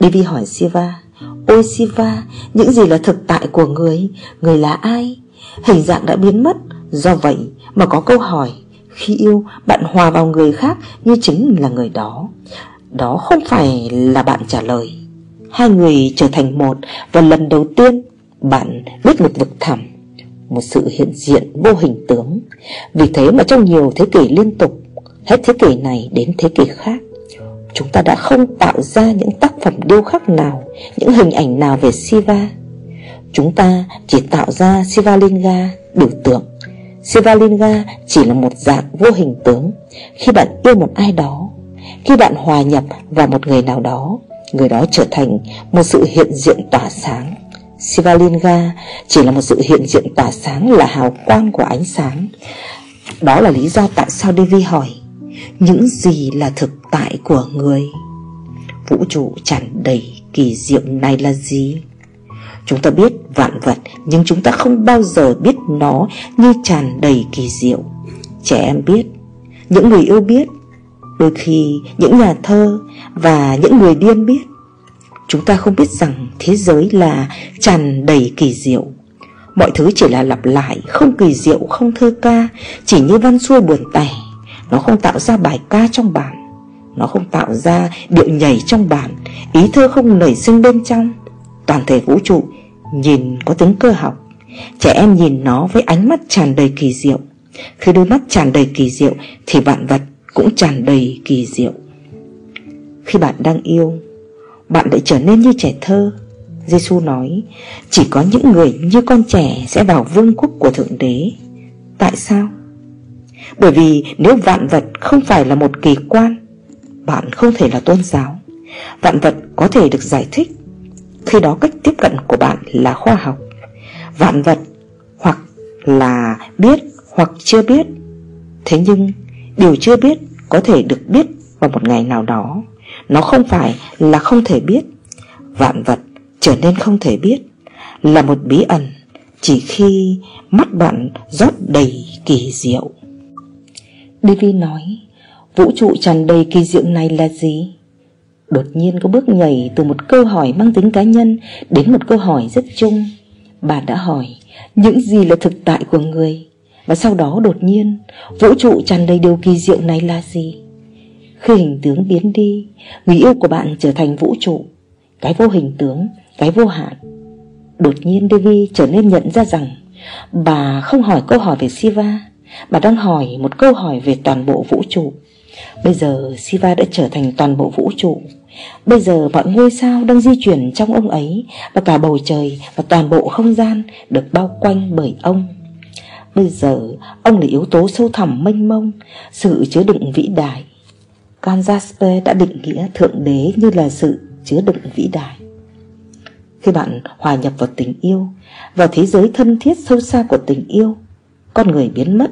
Devi hỏi Siva, Ôi Siva, Những gì là thực tại của người? Người là ai? Hình dạng đã biến mất. Do vậy mà có câu hỏi, Khi yêu bạn hòa vào người khác Như chính là người đó đó không phải là bạn trả lời. Hai người trở thành một Và lần đầu tiên Bạn biết một vực thẳm, Một sự hiện diện vô hình tướng. Vì thế mà trong nhiều thế kỷ liên tục, Hết thế kỷ này đến thế kỷ khác, Chúng ta đã không tạo ra những tác phẩm điêu khắc nào, Những hình ảnh nào về Siva. Chúng ta chỉ tạo ra Sivalinga biểu tượng. Sivalinga chỉ là một dạng vô hình tướng. Khi bạn yêu một ai đó khi bạn hòa nhập vào một người nào đó, Người đó trở thành một sự hiện diện tỏa sáng. Sivalinga chỉ là một sự hiện diện tỏa sáng, là hào quang của ánh sáng. Đó là lý do tại sao Devi hỏi, Những gì là thực tại của người? Vũ trụ tràn đầy kỳ diệu này là gì? Chúng ta biết vạn vật, Nhưng chúng ta không bao giờ biết nó như tràn đầy kỳ diệu. Trẻ em biết, Những người yêu biết Đôi khi những nhà thơ và những người điên biết Chúng ta không biết rằng thế giới là tràn đầy kỳ diệu. Mọi thứ chỉ là lặp lại, không kỳ diệu, không thơ ca Chỉ như văn xuôi buồn tẻ. Nó không tạo ra bài ca trong bản Nó không tạo ra điệu nhảy trong bản. Ý thơ không nảy sinh bên trong. Toàn thể vũ trụ nhìn có tính cơ học. Trẻ em nhìn nó với ánh mắt tràn đầy kỳ diệu. Khi đôi mắt tràn đầy kỳ diệu Thì vạn vật cũng tràn đầy kỳ diệu. Khi bạn đang yêu, Bạn lại trở nên như trẻ thơ. Giêsu nói, Chỉ có những người như con trẻ sẽ vào vương quốc của Thượng Đế. Tại sao? Bởi vì nếu vạn vật không phải là một kỳ quan, Bạn không thể là tôn giáo. Vạn vật có thể được giải thích. Khi đó cách tiếp cận của bạn là khoa học. Vạn vật hoặc là biết hoặc chưa biết. Thế nhưng điều chưa biết có thể được biết vào một ngày nào đó. Nó không phải là không thể biết. Vạn vật trở nên không thể biết Là một bí ẩn Chỉ khi mắt bạn rót đầy kỳ diệu. Devi nói, Vũ trụ tràn đầy kỳ diệu này là gì? Đột nhiên có bước nhảy từ một câu hỏi mang tính cá nhân Đến một câu hỏi rất chung. Bà đã hỏi, Những gì là thực tại của người? Và sau đó đột nhiên, Vũ trụ tràn đầy điều kỳ diệu này là gì? Khi hình tướng biến đi, Người yêu của bạn trở thành vũ trụ, Cái vô hình tướng, Cái vô hạn. Đột nhiên Devi trở nên nhận ra rằng, Bà không hỏi câu hỏi về Siva Bà đang hỏi một câu hỏi về toàn bộ vũ trụ. Bây giờ Siva đã trở thành toàn bộ vũ trụ. Bây giờ mọi ngôi sao đang di chuyển trong ông ấy Và cả bầu trời và toàn bộ không gian được bao quanh bởi ông. Bây giờ, ông là yếu tố sâu thẳm mênh mông, Sự chứa đựng vĩ đại. Con Jasper đã định nghĩa Thượng Đế như là sự chứa đựng vĩ đại. Khi bạn hòa nhập vào tình yêu Vào thế giới thân thiết sâu xa của tình yêu, Con người biến mất,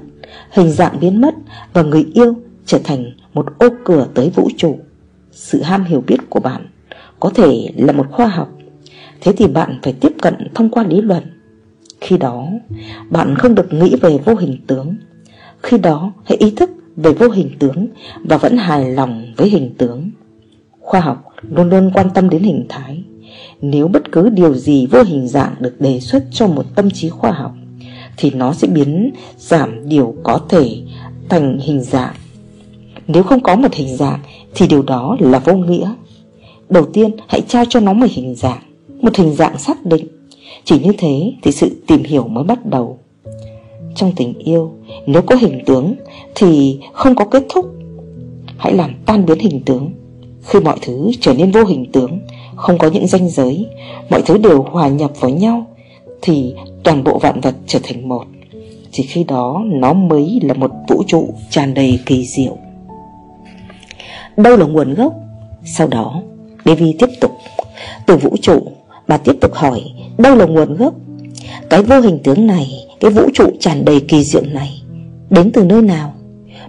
Hình dạng biến mất Và người yêu trở thành một ô cửa tới vũ trụ. Sự ham hiểu biết của bạn Có thể là một khoa học. Thế thì bạn phải tiếp cận thông qua lý luận. Khi đó, Bạn không được nghĩ về vô hình tướng. Khi đó, hãy ý thức về vô hình tướng Và vẫn hài lòng với hình tướng. Khoa học luôn luôn quan tâm đến hình thái. Nếu bất cứ điều gì vô hình dạng được đề xuất cho một tâm trí khoa học, Thì nó sẽ biến giảm điều có thể thành hình dạng. Nếu không có một hình dạng, Thì điều đó là vô nghĩa. Đầu tiên, hãy trao cho nó một hình dạng, Một hình dạng xác định. Chỉ như thế thì sự tìm hiểu mới bắt đầu. Trong tình yêu, Nếu có hình tướng Thì không có kết thúc. Hãy làm tan biến hình tướng. Khi mọi thứ trở nên vô hình tướng, Không có những ranh giới, Mọi thứ đều hòa nhập với nhau, Thì toàn bộ vạn vật trở thành một. Chỉ khi đó nó mới là một vũ trụ tràn đầy kỳ diệu. Đâu là nguồn gốc? Sau đó Devi tiếp tục. Từ vũ trụ Bà tiếp tục hỏi, Đâu là nguồn gốc? Cái vô hình tướng này, Cái vũ trụ tràn đầy kỳ diệu này, Đến từ nơi nào?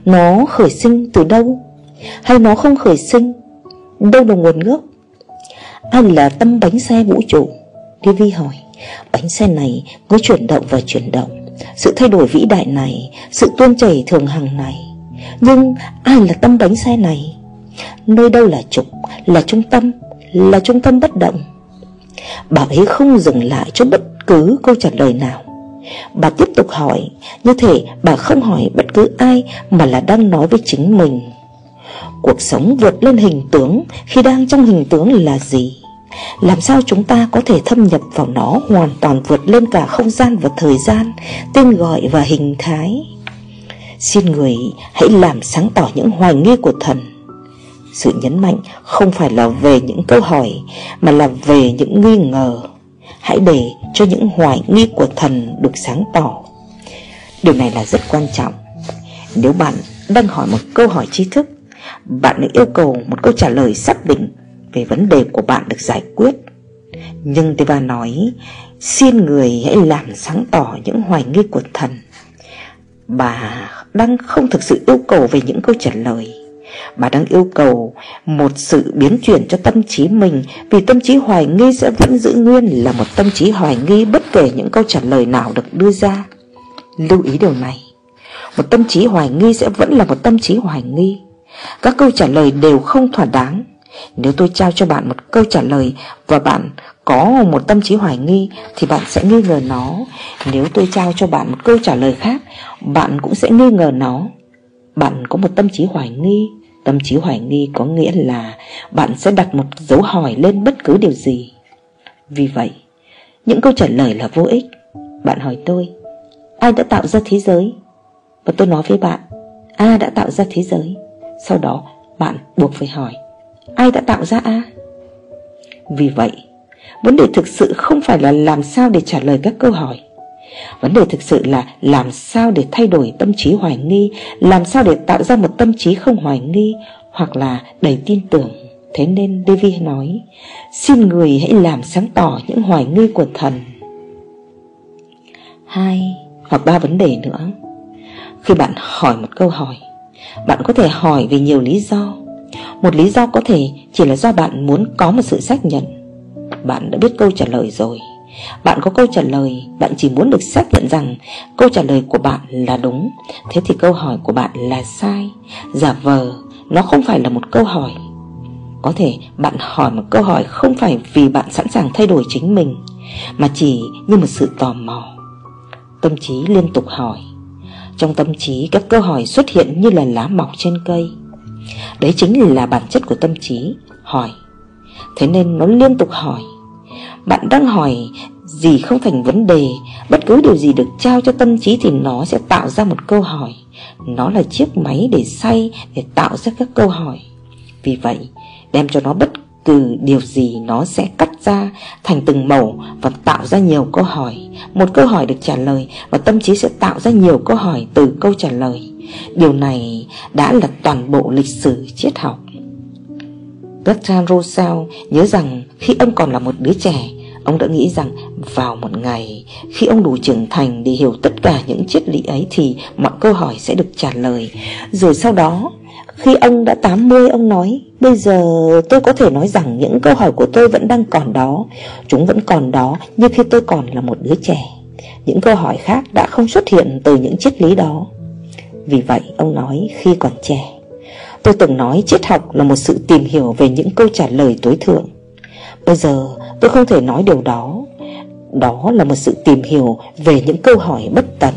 Nó khởi sinh từ đâu? Hay nó không khởi sinh? Đâu là nguồn gốc? Ai là tâm bánh xe vũ trụ. Tv hỏi, Bánh xe này cứ chuyển động và chuyển động. Sự thay đổi vĩ đại này, Sự tuôn chảy thường hằng này. Nhưng ai là tâm bánh xe này? Nơi đâu là trục? Là trung tâm? Là trung tâm bất động? Bà ấy không dừng lại cho bất cứ câu trả lời nào. Bà tiếp tục hỏi, Như thể bà không hỏi bất cứ ai Mà là đang nói với chính mình. Cuộc sống vượt lên hình tướng Khi đang trong hình tướng là gì? Làm sao chúng ta có thể thâm nhập vào nó Hoàn toàn vượt lên cả không gian và thời gian, Tên gọi và hình thái? Xin người hãy làm sáng tỏ những hoài nghi của thần sự nhấn mạnh không phải là về những câu hỏi, Mà là về những nghi ngờ. Hãy để cho những hoài nghi của thần được sáng tỏ. Điều này là rất quan trọng. Nếu bạn đang hỏi một câu hỏi tri thức, Bạn đã yêu cầu một câu trả lời xác định Về vấn đề của bạn được giải quyết. Nhưng Teva nói, Xin người hãy làm sáng tỏ những hoài nghi của thần. Bà đang không thực sự yêu cầu về những câu trả lời. Bà đang yêu cầu một sự biến chuyển cho tâm trí mình, Vì tâm trí hoài nghi sẽ vẫn giữ nguyên là một tâm trí hoài nghi Bất kể những câu trả lời nào được đưa ra. Lưu ý điều này. Một tâm trí hoài nghi sẽ vẫn là một tâm trí hoài nghi. Các câu trả lời đều không thỏa đáng. Nếu tôi trao cho bạn một câu trả lời Và bạn có một tâm trí hoài nghi, Thì bạn sẽ nghi ngờ nó. Nếu tôi trao cho bạn một câu trả lời khác, Bạn cũng sẽ nghi ngờ nó. Bạn có một tâm trí hoài nghi. Tâm trí hoài nghi có nghĩa là bạn sẽ đặt một dấu hỏi lên bất cứ điều gì. Vì vậy, những câu trả lời là vô ích. Bạn hỏi tôi, ai đã tạo ra thế giới? Và tôi nói với bạn, A đã tạo ra thế giới. Sau đó, bạn buộc phải hỏi, ai đã tạo ra A? Vì vậy, Vấn đề thực sự không phải là làm sao để trả lời các câu hỏi Vấn đề thực sự là làm sao để thay đổi tâm trí hoài nghi, Làm sao để tạo ra một tâm trí không hoài nghi, Hoặc là đầy tin tưởng. Thế nên David nói, Xin người hãy làm sáng tỏ những hoài nghi của thần. Hai hoặc ba vấn đề nữa. Khi bạn hỏi một câu hỏi, Bạn có thể hỏi vì nhiều lý do. Một lý do có thể chỉ là do bạn muốn có một sự xác nhận. Bạn đã biết câu trả lời rồi. Bạn có câu trả lời, Bạn chỉ muốn được xác nhận rằng Câu trả lời của bạn là đúng. Thế thì câu hỏi của bạn là sai. Giả vờ, Nó không phải là một câu hỏi. Có thể bạn hỏi một câu hỏi Không phải vì bạn sẵn sàng thay đổi chính mình, Mà chỉ như một sự tò mò. Tâm trí liên tục hỏi. Trong tâm trí, các câu hỏi xuất hiện như là lá mọc trên cây. Đấy chính là bản chất của tâm trí. Hỏi. Thế nên nó liên tục hỏi. Bạn đang hỏi, gì không thành vấn đề, Bất cứ điều gì được trao cho tâm trí Thì nó sẽ tạo ra một câu hỏi. Nó là chiếc máy để say, Để tạo ra các câu hỏi. Vì vậy, đem cho nó bất cứ điều gì nó sẽ cắt ra thành từng mẩu và tạo ra nhiều câu hỏi. Một câu hỏi được trả lời và tâm trí sẽ tạo ra nhiều câu hỏi từ câu trả lời. Điều này đã là toàn bộ lịch sử triết học. Bertrand Russell nhớ rằng khi ông còn là một đứa trẻ, Ông đã nghĩ rằng vào một ngày, khi ông đủ trưởng thành để hiểu tất cả những triết lý ấy thì mọi câu hỏi sẽ được trả lời. Rồi sau đó, khi ông đã 80 ông nói, Bây giờ tôi có thể nói rằng những câu hỏi của tôi vẫn đang còn đó, Chúng vẫn còn đó như khi tôi còn là một đứa trẻ, Những câu hỏi khác đã không xuất hiện từ những triết lý đó Vì vậy, ông nói, khi còn trẻ, Tôi từng nói triết học là một sự tìm hiểu về những câu trả lời tối thượng Bây giờ tôi không thể nói điều đó. Đó là một sự tìm hiểu về những câu hỏi bất tận.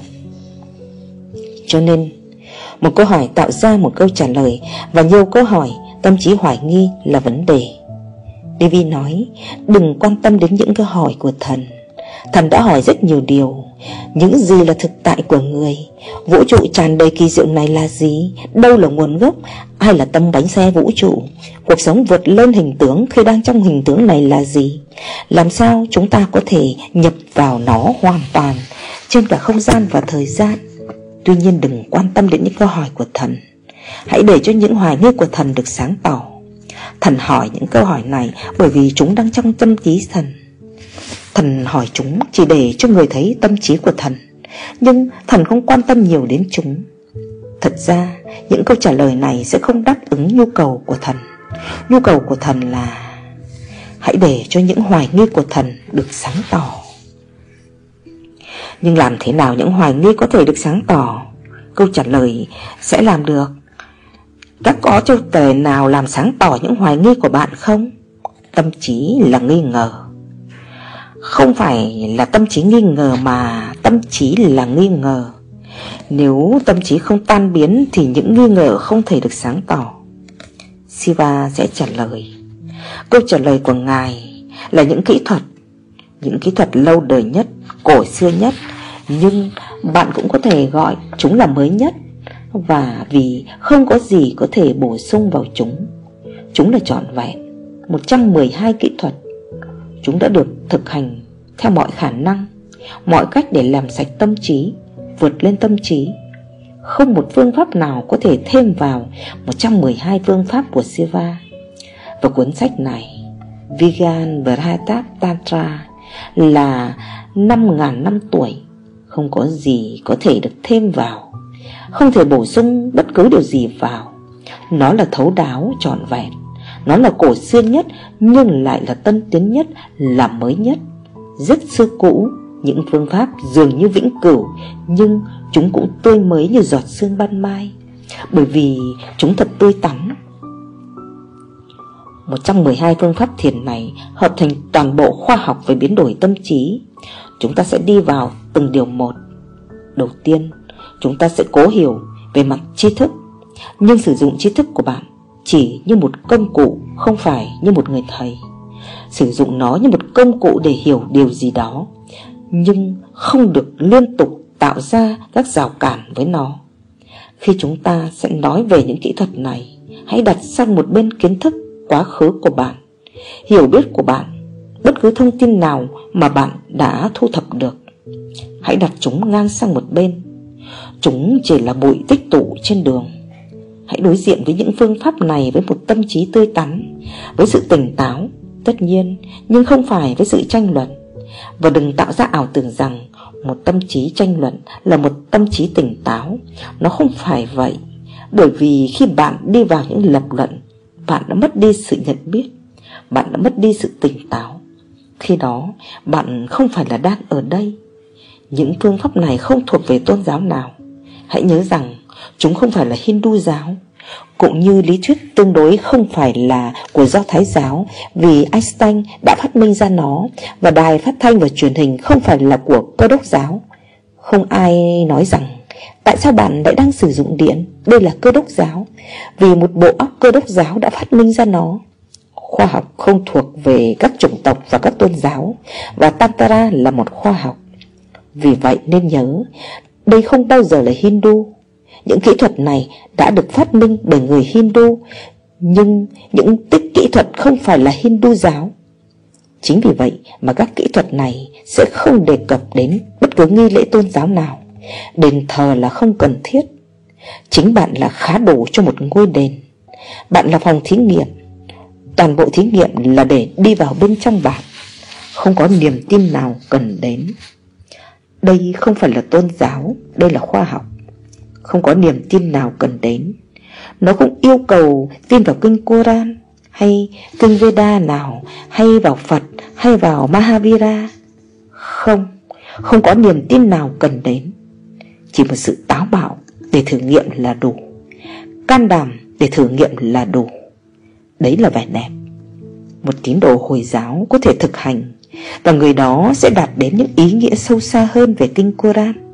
Cho nên, một câu hỏi tạo ra một câu trả lời Và nhiều câu hỏi, tâm trí hoài nghi là vấn đề. David nói, Đừng quan tâm đến những câu hỏi của thần. Thần đã hỏi rất nhiều điều. Những gì là thực tại của người? Vũ trụ tràn đầy kỳ diệu này là gì? Đâu là nguồn gốc? Ai là tâm bánh xe vũ trụ? Cuộc sống vượt lên hình tướng Khi đang trong hình tướng này là gì? Làm sao chúng ta có thể nhập vào nó hoàn toàn Trên cả không gian và thời gian? Tuy nhiên đừng quan tâm đến những câu hỏi của thần. Hãy để cho những hoài nghi của thần được sáng tỏ. Thần hỏi những câu hỏi này bởi vì chúng đang trong tâm trí thần. Thần hỏi chúng chỉ để cho người thấy tâm trí của thần. Nhưng thần không quan tâm nhiều đến chúng. Thật ra, những câu trả lời này sẽ không đáp ứng nhu cầu của thần. Nhu cầu của thần là, Hãy để cho những hoài nghi của thần được sáng tỏ. Nhưng làm thế nào những hoài nghi có thể được sáng tỏ? Câu trả lời sẽ làm được. Các có châu tề nào làm sáng tỏ những hoài nghi của bạn không? Tâm trí là nghi ngờ. Không phải là tâm trí nghi ngờ mà tâm trí là nghi ngờ. Nếu tâm trí không tan biến thì những nghi ngờ không thể được sáng tỏ. Siva sẽ trả lời. Câu trả lời của Ngài là những kỹ thuật, Những kỹ thuật lâu đời nhất, cổ xưa nhất, Nhưng bạn cũng có thể gọi chúng là mới nhất. Và vì không có gì có thể bổ sung vào chúng Chúng là trọn vẹn. 112 kỹ thuật, Chúng đã được thực hành theo mọi khả năng, Mọi cách để làm sạch tâm trí, Vượt lên tâm trí. Không một phương pháp nào có thể thêm vào 112 phương pháp của Siva. Và cuốn sách này, Vigan Vrhatap Tantra, là 5.000 năm tuổi, Không có gì có thể được thêm vào, Không thể bổ sung bất cứ điều gì vào. Nó là thấu đáo, trọn vẹn. Nó là cổ xưa nhất Nhưng lại là tân tiến nhất Là mới nhất Rất xưa cũ Những phương pháp dường như vĩnh cửu Nhưng chúng cũng tươi mới như giọt sương ban mai Bởi vì chúng thật tươi tắn 112 phương pháp thiền này hợp thành toàn bộ khoa học về biến đổi tâm trí. Chúng ta sẽ đi vào từng điều một. Đầu tiên, chúng ta sẽ cố hiểu về mặt tri thức, nhưng sử dụng tri thức của bạn chỉ như một công cụ, không phải như một người thầy. Sử dụng nó như một công cụ để hiểu điều gì đó, nhưng không được liên tục tạo ra các rào cản với nó. Khi chúng ta sẽ nói về những kỹ thuật này, hãy đặt sang một bên kiến thức quá khứ của bạn Hiểu biết của bạn bất cứ thông tin nào mà bạn đã thu thập được Hãy đặt chúng ngang sang một bên Chúng chỉ là bụi tích tụ trên đường Hãy đối diện với những phương pháp này với một tâm trí tươi tắn Với sự tỉnh táo, tất nhiên Nhưng không phải với sự tranh luận. Và đừng tạo ra ảo tưởng rằng Một tâm trí tranh luận là một tâm trí tỉnh táo. Nó không phải vậy Bởi vì khi bạn đi vào những lập luận Bạn đã mất đi sự nhận biết Bạn đã mất đi sự tỉnh táo. Khi đó bạn không phải là đang ở đây. Những phương pháp này không thuộc về tôn giáo nào. Hãy nhớ rằng chúng không phải là Hindu giáo cũng như lý thuyết tương đối không phải là của Do Thái giáo vì Einstein đã phát minh ra nó và đài phát thanh và truyền hình không phải là của cơ đốc giáo. Không ai nói rằng tại sao bạn lại đang sử dụng điện, đây là cơ đốc giáo, vì một bộ óc cơ đốc giáo đã phát minh ra nó. Khoa học không thuộc về các chủng tộc và các tôn giáo và Tantra là một khoa học. Vì vậy nên nhớ, đây không bao giờ là Hindu những kỹ thuật này đã được phát minh bởi người Hindu, Nhưng những tích kỹ thuật không phải là Hindu giáo. Chính vì vậy mà các kỹ thuật này sẽ không đề cập đến bất cứ nghi lễ tôn giáo nào, Đền thờ là không cần thiết. Chính bạn là khá đủ cho một ngôi đền. Bạn là phòng thí nghiệm. Toàn bộ thí nghiệm là để đi vào bên trong bạn. Không có niềm tin nào cần đến. Đây không phải là tôn giáo, Đây là khoa học không có niềm tin nào cần đến. Nó cũng yêu cầu tin vào kinh Koran Hay kinh Veda nào, Hay vào Phật, Hay vào Mahavira. Không Không có niềm tin nào cần đến. Chỉ một sự táo bạo Để thử nghiệm là đủ. Can đảm để thử nghiệm là đủ. Đấy là vẻ đẹp. Một tín đồ Hồi giáo có thể thực hành Và người đó sẽ đạt đến những ý nghĩa sâu xa hơn về kinh Koran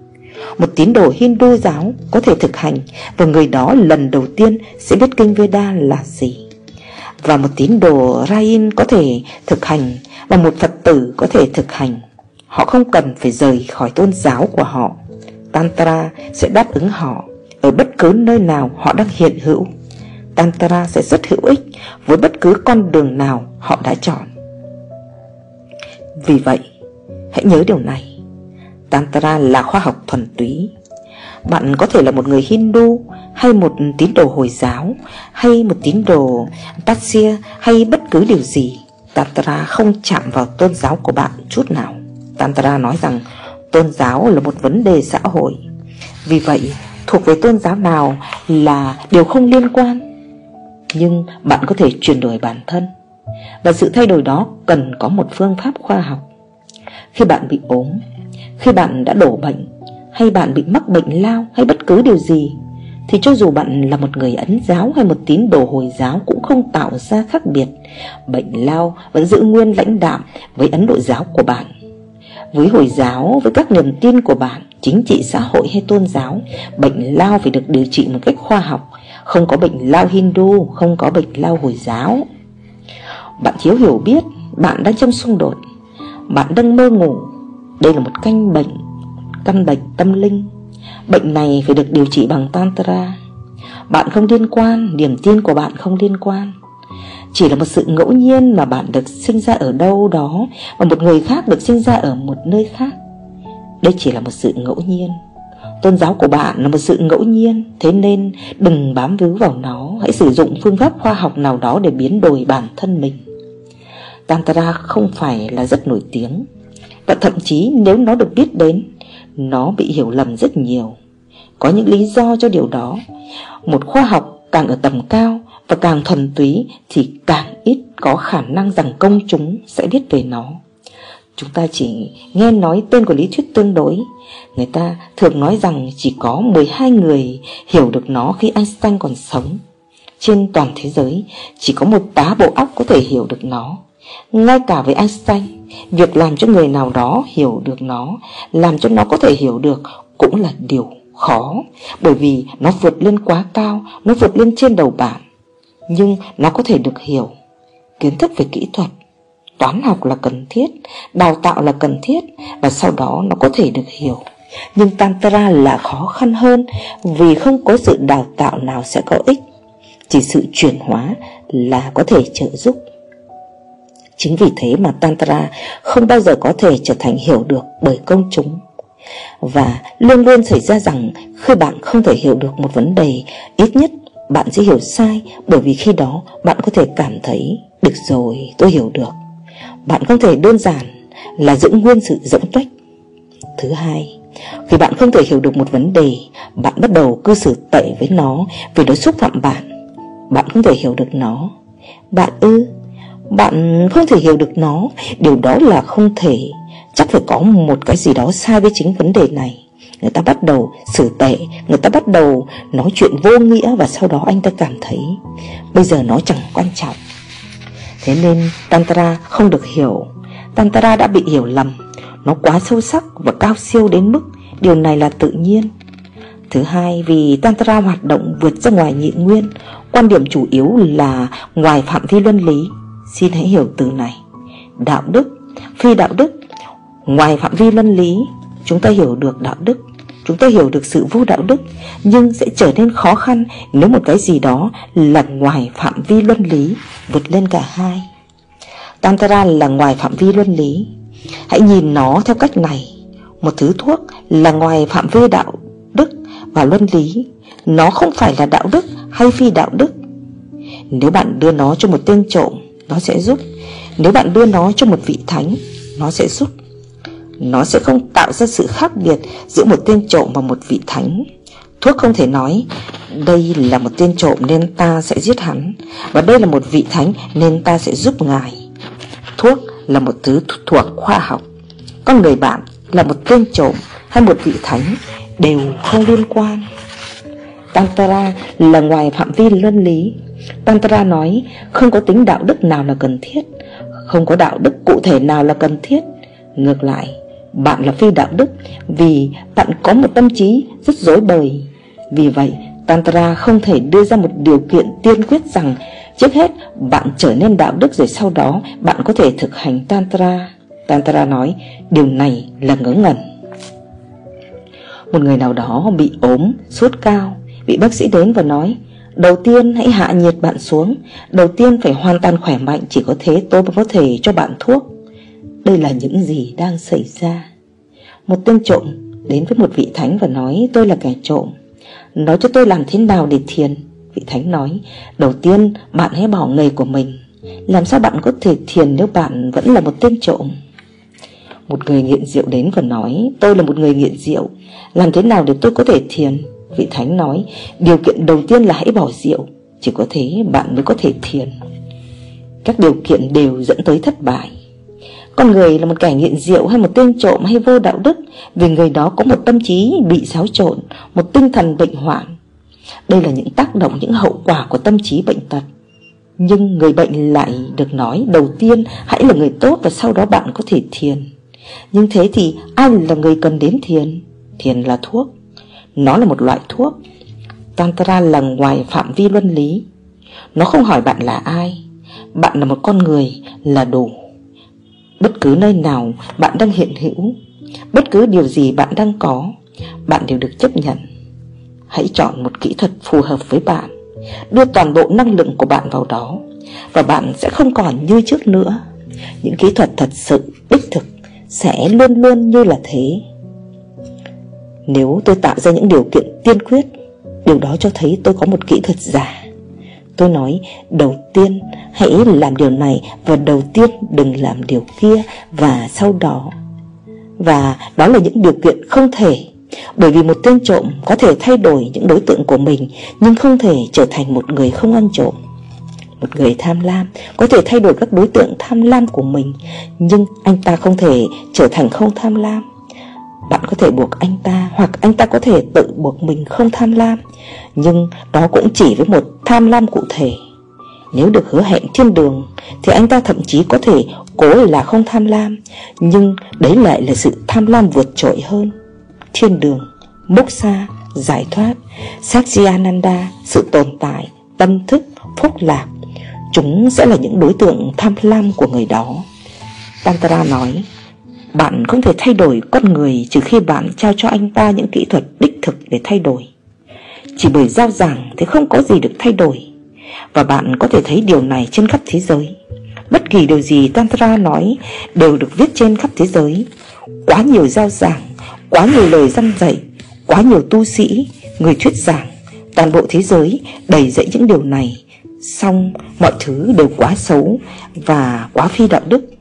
một tín đồ Hindu giáo có thể thực hành Và người đó lần đầu tiên sẽ biết kinh Veda là gì. Và một tín đồ Rain có thể thực hành Và một Phật tử có thể thực hành. Họ không cần phải rời khỏi tôn giáo của họ. Tantra sẽ đáp ứng họ Ở bất cứ nơi nào họ đang hiện hữu. Tantra sẽ rất hữu ích Với bất cứ con đường nào họ đã chọn. Vì vậy, Hãy nhớ điều này. Tantra là khoa học thuần túy. Bạn có thể là một người Hindu, Hay một tín đồ Hồi giáo, Hay một tín đồ Patsya Hay bất cứ điều gì. Tantra không chạm vào tôn giáo của bạn chút nào. Tantra nói rằng Tôn giáo là một vấn đề xã hội. Vì vậy, thuộc về tôn giáo nào là điều không liên quan. Nhưng bạn có thể chuyển đổi bản thân. Và sự thay đổi đó cần có một phương pháp khoa học. Khi bạn bị ốm khi bạn đã đổ bệnh Hay bạn bị mắc bệnh lao hay bất cứ điều gì Thì cho dù bạn là một người ấn giáo hay một tín đồ Hồi giáo Cũng không tạo ra khác biệt. Bệnh lao vẫn giữ nguyên lãnh đạm với Ấn Độ giáo của bạn. Với Hồi giáo, với các niềm tin của bạn Chính trị xã hội hay tôn giáo Bệnh lao phải được điều trị một cách khoa học. Không có bệnh lao Hindu, không có bệnh lao Hồi giáo. Bạn thiếu hiểu biết, bạn đang trong xung đột Bạn đang mơ ngủ đây là một căn bệnh Căn bệnh tâm linh. Bệnh này phải được điều trị bằng Tantra. Bạn không liên quan, Niềm tin của bạn không liên quan. Chỉ là một sự ngẫu nhiên mà bạn được sinh ra ở đâu đó Và một người khác được sinh ra ở một nơi khác. Đây chỉ là một sự ngẫu nhiên. Tôn giáo của bạn là một sự ngẫu nhiên, Thế nên đừng bám víu vào nó. Hãy sử dụng phương pháp khoa học nào đó để biến đổi bản thân mình. Tantra không phải là rất nổi tiếng và thậm chí nếu nó được biết đến, Nó bị hiểu lầm rất nhiều. Có những lý do cho điều đó. Một khoa học càng ở tầm cao Và càng thuần túy Thì càng ít có khả năng rằng công chúng sẽ biết về nó. Chúng ta chỉ nghe nói tên của lý thuyết tương đối. Người ta thường nói rằng chỉ có 12 người hiểu được nó khi Einstein còn sống. Trên toàn thế giới, chỉ có một tá bộ óc có thể hiểu được nó ngay cả với Einstein, Việc làm cho người nào đó hiểu được nó, Làm cho nó có thể hiểu được Cũng là điều khó, Bởi vì nó vượt lên quá cao, Nó vượt lên trên đầu bạn. Nhưng nó có thể được hiểu. Kiến thức về kỹ thuật, Toán học là cần thiết, Đào tạo là cần thiết, Và sau đó nó có thể được hiểu. Nhưng Tantra là khó khăn hơn, Vì không có sự đào tạo nào sẽ có ích. Chỉ sự chuyển hóa là có thể trợ giúp. Chính vì thế mà Tantra không bao giờ có thể trở thành hiểu được bởi công chúng. Và luôn luôn xảy ra rằng khi bạn không thể hiểu được một vấn đề, Ít nhất bạn sẽ hiểu sai, bởi vì khi đó bạn có thể cảm thấy, Được rồi, tôi hiểu được. Bạn không thể đơn giản là giữ nguyên sự rỗng tuếch Thứ hai, Khi bạn không thể hiểu được một vấn đề, Bạn bắt đầu cư xử tệ với nó Vì nó xúc phạm bạn. Bạn không thể hiểu được nó. Bạn ư? Bạn không thể hiểu được nó. Điều đó là không thể. Chắc phải có một cái gì đó sai với chính vấn đề này. Người ta bắt đầu xử tệ, Người ta bắt đầu nói chuyện vô nghĩa Và sau đó anh ta cảm thấy Bây giờ nó chẳng quan trọng. Thế nên Tantra không được hiểu. Tantra đã bị hiểu lầm. Nó quá sâu sắc và cao siêu đến mức Điều này là tự nhiên. Thứ hai, vì Tantra hoạt động vượt ra ngoài nhị nguyên, Quan điểm chủ yếu là ngoài phạm vi luân lý. Xin hãy hiểu từ này. Đạo đức, phi đạo đức. Ngoài phạm vi luân lý Chúng ta hiểu được đạo đức. Chúng ta hiểu được sự vô đạo đức Nhưng sẽ trở nên khó khăn Nếu một cái gì đó là ngoài phạm vi luân lý Vượt lên cả hai. Tantra là ngoài phạm vi luân lý. Hãy nhìn nó theo cách này. Một thứ thuốc là ngoài phạm vi đạo đức và luân lý. Nó không phải là đạo đức hay phi đạo đức. Nếu bạn đưa nó cho một tên trộm nó sẽ giúp. Nếu bạn đưa nó cho một vị thánh, Nó sẽ giúp. Nó sẽ không tạo ra sự khác biệt Giữa một tên trộm và một vị thánh. Thuốc không thể nói, Đây là một tên trộm nên ta sẽ giết hắn, Và đây là một vị thánh nên ta sẽ giúp ngài. Thuốc là một thứ thuộc khoa học. Con người bạn là một tên trộm hay một vị thánh đều không liên quan. Tantra là ngoài phạm vi luân lý. Tantra nói không có tính đạo đức nào là cần thiết Không có đạo đức cụ thể nào là cần thiết. Ngược lại Bạn là phi đạo đức Vì bạn có một tâm trí rất dối bời. Vì vậy Tantra không thể đưa ra một điều kiện tiên quyết rằng Trước hết bạn trở nên đạo đức rồi sau đó bạn có thể thực hành Tantra Tantra nói điều này là ngớ ngẩn. Một người nào đó bị ốm, sốt cao Vị bác sĩ đến và nói, Đầu tiên hãy hạ nhiệt bạn xuống. Đầu tiên phải hoàn toàn khỏe mạnh, Chỉ có thế tôi mới có thể cho bạn thuốc. Đây là những gì đang xảy ra. Một tên trộm đến với một vị thánh và nói, tôi là kẻ trộm. Nói cho tôi làm thế nào để thiền? Vị Thánh nói, Đầu tiên bạn hãy bỏ nghề của mình. Làm sao bạn có thể thiền nếu bạn vẫn là một tên trộm? Một người nghiện rượu đến và nói, Tôi là một người nghiện rượu. Làm thế nào để tôi có thể thiền? Vị Thánh nói Điều kiện đầu tiên là hãy bỏ rượu Chỉ có thế bạn mới có thể thiền. Các điều kiện đều dẫn tới thất bại. Con người là một kẻ nghiện rượu hay một tên trộm hay vô đạo đức Vì người đó có một tâm trí bị xáo trộn Một tinh thần bệnh hoạn. Đây là những tác động, những hậu quả của tâm trí bệnh tật. Nhưng người bệnh lại được nói đầu tiên hãy là người tốt và sau đó bạn có thể thiền. Nhưng thế thì ai là người cần đến thiền? Thiền là thuốc. Nó là một loại thuốc. Tantra là ngoài phạm vi luân lý. Nó không hỏi bạn là ai. Bạn là một con người là đủ. Bất cứ nơi nào bạn đang hiện hữu, Bất cứ điều gì bạn đang có, Bạn đều được chấp nhận. Hãy chọn một kỹ thuật phù hợp với bạn. Đưa toàn bộ năng lượng của bạn vào đó. Và bạn sẽ không còn như trước nữa. Những kỹ thuật thật sự, đích thực Sẽ luôn luôn như là thế. Nếu tôi tạo ra những điều kiện tiên quyết, Điều đó cho thấy tôi có một kỹ thuật giả. Tôi nói, đầu tiên, hãy làm điều này Và đầu tiên đừng làm điều kia Và sau đó. Và đó là những điều kiện không thể, bởi vì một tên trộm có thể thay đổi những đối tượng của mình, Nhưng không thể trở thành một người không ăn trộm. Một người tham lam có thể thay đổi các đối tượng tham lam của mình, Nhưng anh ta không thể trở thành không tham lam. Bạn có thể buộc anh ta Hoặc anh ta có thể tự buộc mình không tham lam Nhưng đó cũng chỉ với một tham lam cụ thể Nếu được hứa hẹn trên đường Thì anh ta thậm chí có thể cố là không tham lam Nhưng đấy lại là sự tham lam vượt trội hơn thiên đường, moksha, giải thoát, Satchiananda, sự tồn tại, tâm thức, phúc lạc. Chúng sẽ là những đối tượng tham lam của người đó. Tantra nói, bạn không thể thay đổi con người trừ khi bạn trao cho anh ta những kỹ thuật đích thực để thay đổi. Chỉ bởi giao giảng thì không có gì được thay đổi. Và bạn có thể thấy điều này trên khắp thế giới. Bất kỳ điều gì Tantra nói đều được viết trên khắp thế giới Quá nhiều giao giảng, quá nhiều lời dăn dạy, quá nhiều tu sĩ, người thuyết giảng Toàn bộ thế giới đầy dạy những điều này Xong mọi thứ đều quá xấu và quá phi đạo đức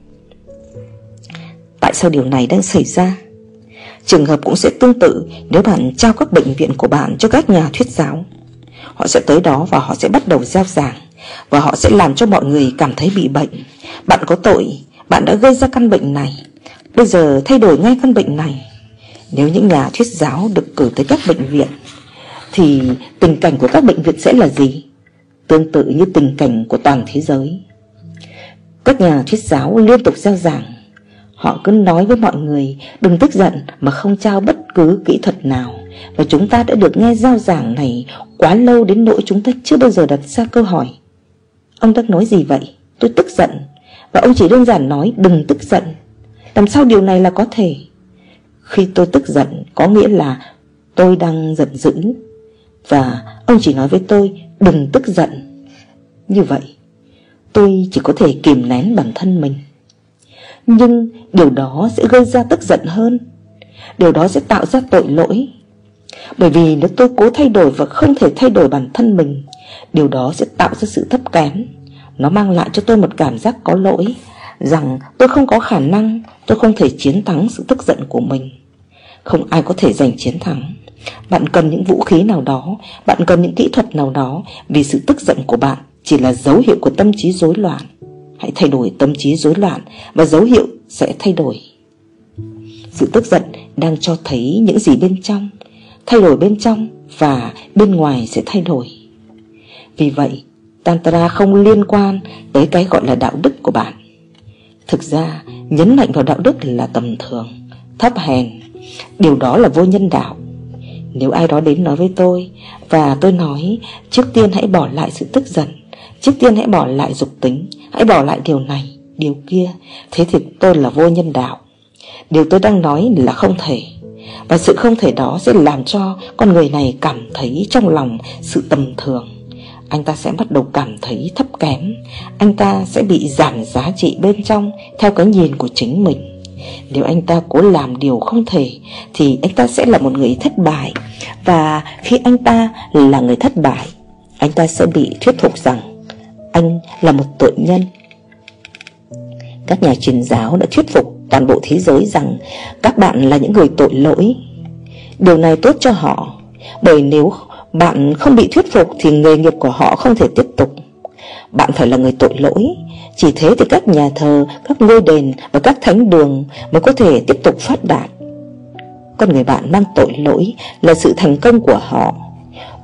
Tại sao điều này đang xảy ra? Trường hợp cũng sẽ tương tự nếu bạn trao các bệnh viện của bạn cho các nhà thuyết giáo. Họ sẽ tới đó và họ sẽ bắt đầu gieo giảng Và họ sẽ làm cho mọi người cảm thấy bị bệnh. Bạn có tội, bạn đã gây ra căn bệnh này. Bây giờ thay đổi ngay căn bệnh này. Nếu những nhà thuyết giáo được cử tới các bệnh viện Thì tình cảnh của các bệnh viện sẽ là gì? Tương tự như tình cảnh của toàn thế giới. Các nhà thuyết giáo liên tục gieo giảng Họ cứ nói với mọi người, Đừng tức giận mà không trao bất cứ kỹ thuật nào. Và chúng ta đã được nghe giao giảng này Quá lâu đến nỗi chúng ta chưa bao giờ đặt ra câu hỏi. Ông đang nói gì vậy? Tôi tức giận. Và ông chỉ đơn giản nói, đừng tức giận. Làm sao điều này là có thể? Khi tôi tức giận, có nghĩa là tôi đang giận dữ. Và ông chỉ nói với tôi, đừng tức giận. Như vậy, tôi chỉ có thể kìm nén bản thân mình nhưng điều đó sẽ gây ra tức giận hơn. Điều đó sẽ tạo ra tội lỗi. Bởi vì nếu tôi cố thay đổi và không thể thay đổi bản thân mình, Điều đó sẽ tạo ra sự thấp kém. Nó mang lại cho tôi một cảm giác có lỗi, Rằng tôi không có khả năng, Tôi không thể chiến thắng sự tức giận của mình. Không ai có thể giành chiến thắng. Bạn cần những vũ khí nào đó, Bạn cần những kỹ thuật nào đó Vì sự tức giận của bạn Chỉ là dấu hiệu của tâm trí rối loạn. Hãy thay đổi tâm trí rối loạn Và dấu hiệu sẽ thay đổi. Sự tức giận đang cho thấy những gì bên trong, Thay đổi bên trong Và bên ngoài sẽ thay đổi. Vì vậy, Tantra không liên quan tới cái gọi là đạo đức của bạn. Thực ra, nhấn mạnh vào đạo đức là tầm thường, Thấp hèn. Điều đó là vô nhân đạo. Nếu ai đó đến nói với tôi Và tôi nói, Trước tiên hãy bỏ lại sự tức giận, Trước tiên hãy bỏ lại dục tính Hãy bỏ lại điều này, điều kia Thế thì tôi là vô nhân đạo. Điều tôi đang nói là không thể. Và sự không thể đó sẽ làm cho con người này cảm thấy trong lòng sự tầm thường. Anh ta sẽ bắt đầu cảm thấy thấp kém. Anh ta sẽ bị giảm giá trị bên trong theo cái nhìn của chính mình. Nếu anh ta cố làm điều không thể Thì anh ta sẽ là một người thất bại. Và khi anh ta là người thất bại Anh ta sẽ bị thuyết phục rằng anh là một tội nhân. Các nhà truyền giáo đã thuyết phục toàn bộ thế giới rằng Các bạn là những người tội lỗi. Điều này tốt cho họ Bởi nếu bạn không bị thuyết phục Thì nghề nghiệp của họ không thể tiếp tục. Bạn phải là người tội lỗi Chỉ thế thì các nhà thờ, các ngôi đền và các thánh đường Mới có thể tiếp tục phát đạt. Con người bạn mang tội lỗi là sự thành công của họ.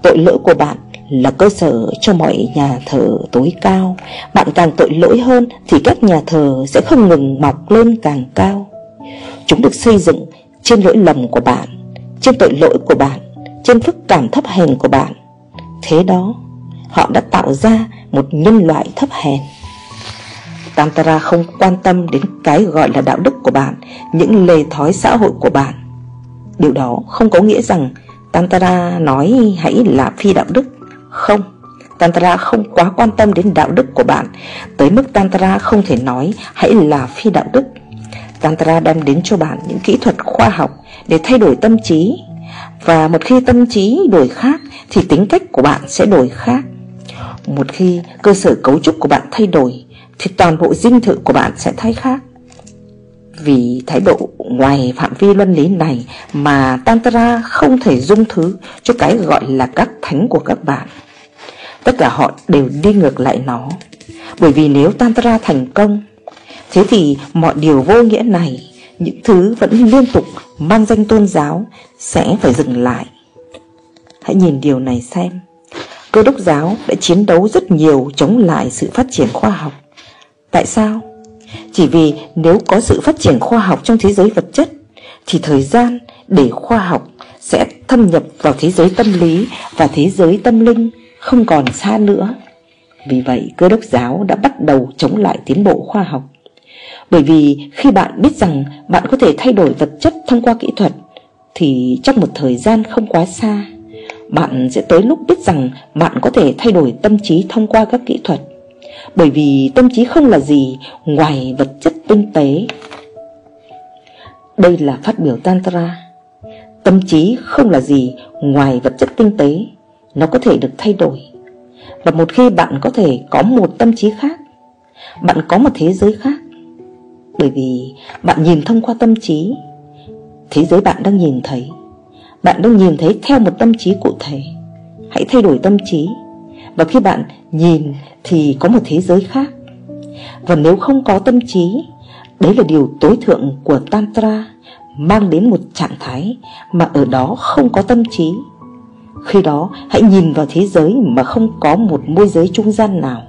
Tội lỗi của bạn là cơ sở cho mọi nhà thờ tối cao. Bạn càng tội lỗi hơn thì các nhà thờ sẽ không ngừng mọc lên càng cao. Chúng được xây dựng trên lỗi lầm của bạn, Trên tội lỗi của bạn, Trên phức cảm thấp hèn của bạn. Thế đó, Họ đã tạo ra một nhân loại thấp hèn. Tantra không quan tâm đến cái gọi là đạo đức của bạn, Những lề thói xã hội của bạn. Điều đó không có nghĩa rằng Tantra nói hãy là phi đạo đức không, Tantra không quá quan tâm đến đạo đức của bạn. Tới mức Tantra không thể nói hãy là phi đạo đức. Tantra đem đến cho bạn những kỹ thuật khoa học để thay đổi tâm trí. Và một khi tâm trí đổi khác thì tính cách của bạn sẽ đổi khác. Một khi cơ sở cấu trúc của bạn thay đổi thì toàn bộ dinh thự của bạn sẽ thay khác. Vì thái độ ngoài phạm vi luân lý này mà Tantra không thể dung thứ cho cái gọi là các thánh của các bạn. Tất cả họ đều đi ngược lại nó. Bởi vì nếu Tantra thành công, Thế thì mọi điều vô nghĩa này, Những thứ vẫn liên tục mang danh tôn giáo Sẽ phải dừng lại. Hãy nhìn điều này xem. Cơ đốc giáo đã chiến đấu rất nhiều chống lại sự phát triển khoa học. Tại sao? Chỉ vì nếu có sự phát triển khoa học trong thế giới vật chất, Thì thời gian để khoa học sẽ thâm nhập vào thế giới tâm lý và thế giới tâm linh không còn xa nữa. Vì vậy, cơ đốc giáo đã bắt đầu chống lại tiến bộ khoa học. Bởi vì khi bạn biết rằng bạn có thể thay đổi vật chất thông qua kỹ thuật, Thì trong một thời gian không quá xa, Bạn sẽ tới lúc biết rằng bạn có thể thay đổi tâm trí thông qua các kỹ thuật. Bởi vì tâm trí không là gì ngoài vật chất tinh tế. Đây là phát biểu Tantra. Tâm trí không là gì ngoài vật chất tinh tế. Nó có thể được thay đổi. Và một khi bạn có thể có một tâm trí khác, Bạn có một thế giới khác, Bởi vì bạn nhìn thông qua tâm trí, Thế giới bạn đang nhìn thấy. Bạn đang nhìn thấy theo một tâm trí cụ thể. Hãy thay đổi tâm trí. Và khi bạn nhìn thì có một thế giới khác. Và nếu không có tâm trí, Đấy là điều tối thượng của Tantra, Mang đến một trạng thái mà ở đó không có tâm trí. Khi đó hãy nhìn vào thế giới mà không có một môi giới trung gian nào.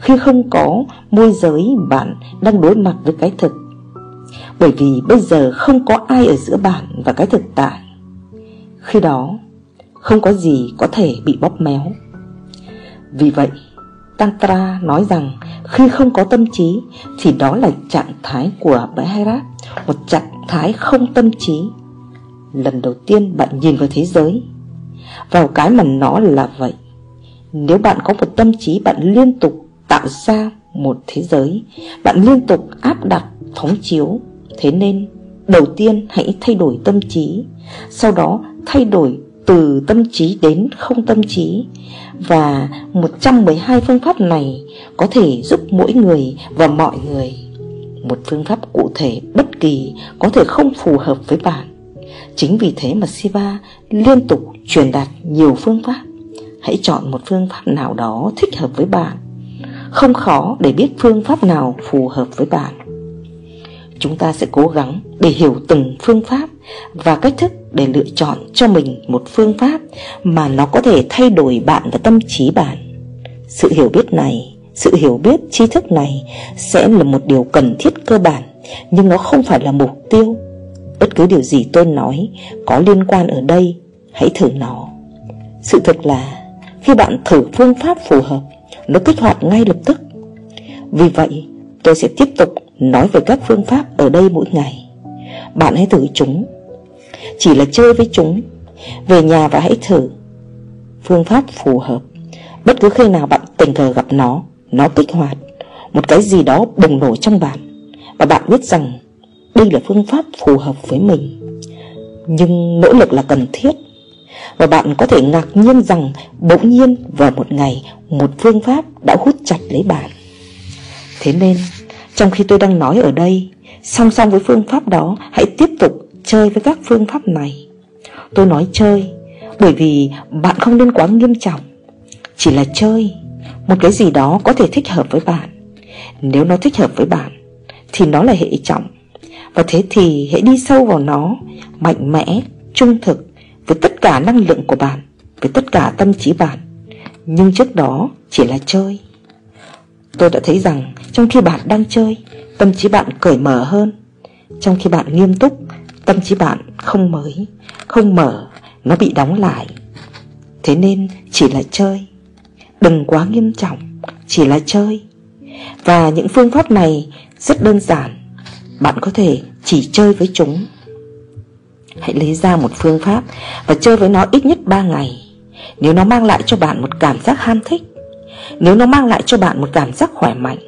Khi không có môi giới bạn đang đối mặt với cái thực. Bởi vì bây giờ không có ai ở giữa bạn và cái thực tại. Khi đó không có gì có thể bị bóp méo. Vì vậy Tantra nói rằng khi không có tâm trí thì đó là trạng thái của Bhairat, một trạng thái không tâm trí. Lần đầu tiên bạn nhìn vào thế giới, vào cái mà nó là vậy. Nếu bạn có một tâm trí bạn liên tục tạo ra một thế giới, bạn liên tục áp đặt phóng chiếu, thế nên đầu tiên hãy thay đổi tâm trí, sau đó thay đổi từ tâm trí đến không tâm trí. Và 112 phương pháp này có thể giúp mỗi người và mọi người. Một phương pháp cụ thể bất kỳ có thể không phù hợp với bạn. Chính vì thế mà Siva liên tục truyền đạt nhiều phương pháp. Hãy chọn một phương pháp nào đó thích hợp với bạn. Không khó để biết phương pháp nào phù hợp với bạn. Chúng ta sẽ cố gắng để hiểu từng phương pháp Và cách thức để lựa chọn cho mình một phương pháp Mà nó có thể thay đổi bạn và tâm trí bạn. Sự hiểu biết này, sự hiểu biết tri thức này Sẽ là một điều cần thiết cơ bản Nhưng nó không phải là mục tiêu. Bất cứ điều gì tôi nói có liên quan ở đây Hãy thử nó. Sự thật là, khi bạn thử phương pháp phù hợp, Nó kích hoạt ngay lập tức. Vì vậy, tôi sẽ tiếp tục nói về các phương pháp ở đây mỗi ngày. Bạn hãy thử chúng. Chỉ là chơi với chúng. Về nhà và hãy thử. Phương pháp phù hợp. Bất cứ khi nào bạn tình cờ gặp nó Nó kích hoạt. Một cái gì đó bùng nổ trong bạn. Và bạn biết rằng, Đây là phương pháp phù hợp với mình. Nhưng nỗ lực là cần thiết. Và bạn có thể ngạc nhiên rằng Bỗng nhiên vào một ngày Một phương pháp đã hút chặt lấy bạn. Thế nên trong khi tôi đang nói ở đây Song song với phương pháp đó Hãy tiếp tục chơi với các phương pháp này. Tôi nói chơi Bởi vì bạn không nên quá nghiêm trọng. Chỉ là chơi Một cái gì đó có thể thích hợp với bạn. Nếu nó thích hợp với bạn Thì nó là hệ trọng. Và thế thì hãy đi sâu vào nó Mạnh mẽ, trung thực. Với tất cả năng lượng của bạn, Với tất cả tâm trí bạn. Nhưng trước đó chỉ là chơi. Tôi đã thấy rằng trong khi bạn đang chơi, Tâm trí bạn cởi mở hơn. Trong khi bạn nghiêm túc, Tâm trí bạn không mới, Không mở, Nó bị đóng lại. Thế nên chỉ là chơi. Đừng quá nghiêm trọng, Chỉ là chơi. Và những phương pháp này rất đơn giản. Bạn có thể chỉ chơi với chúng. Hãy lấy ra một phương pháp Và chơi với nó ít nhất 3 ngày. Nếu nó mang lại cho bạn một cảm giác ham thích, nếu nó mang lại cho bạn một cảm giác khỏe mạnh,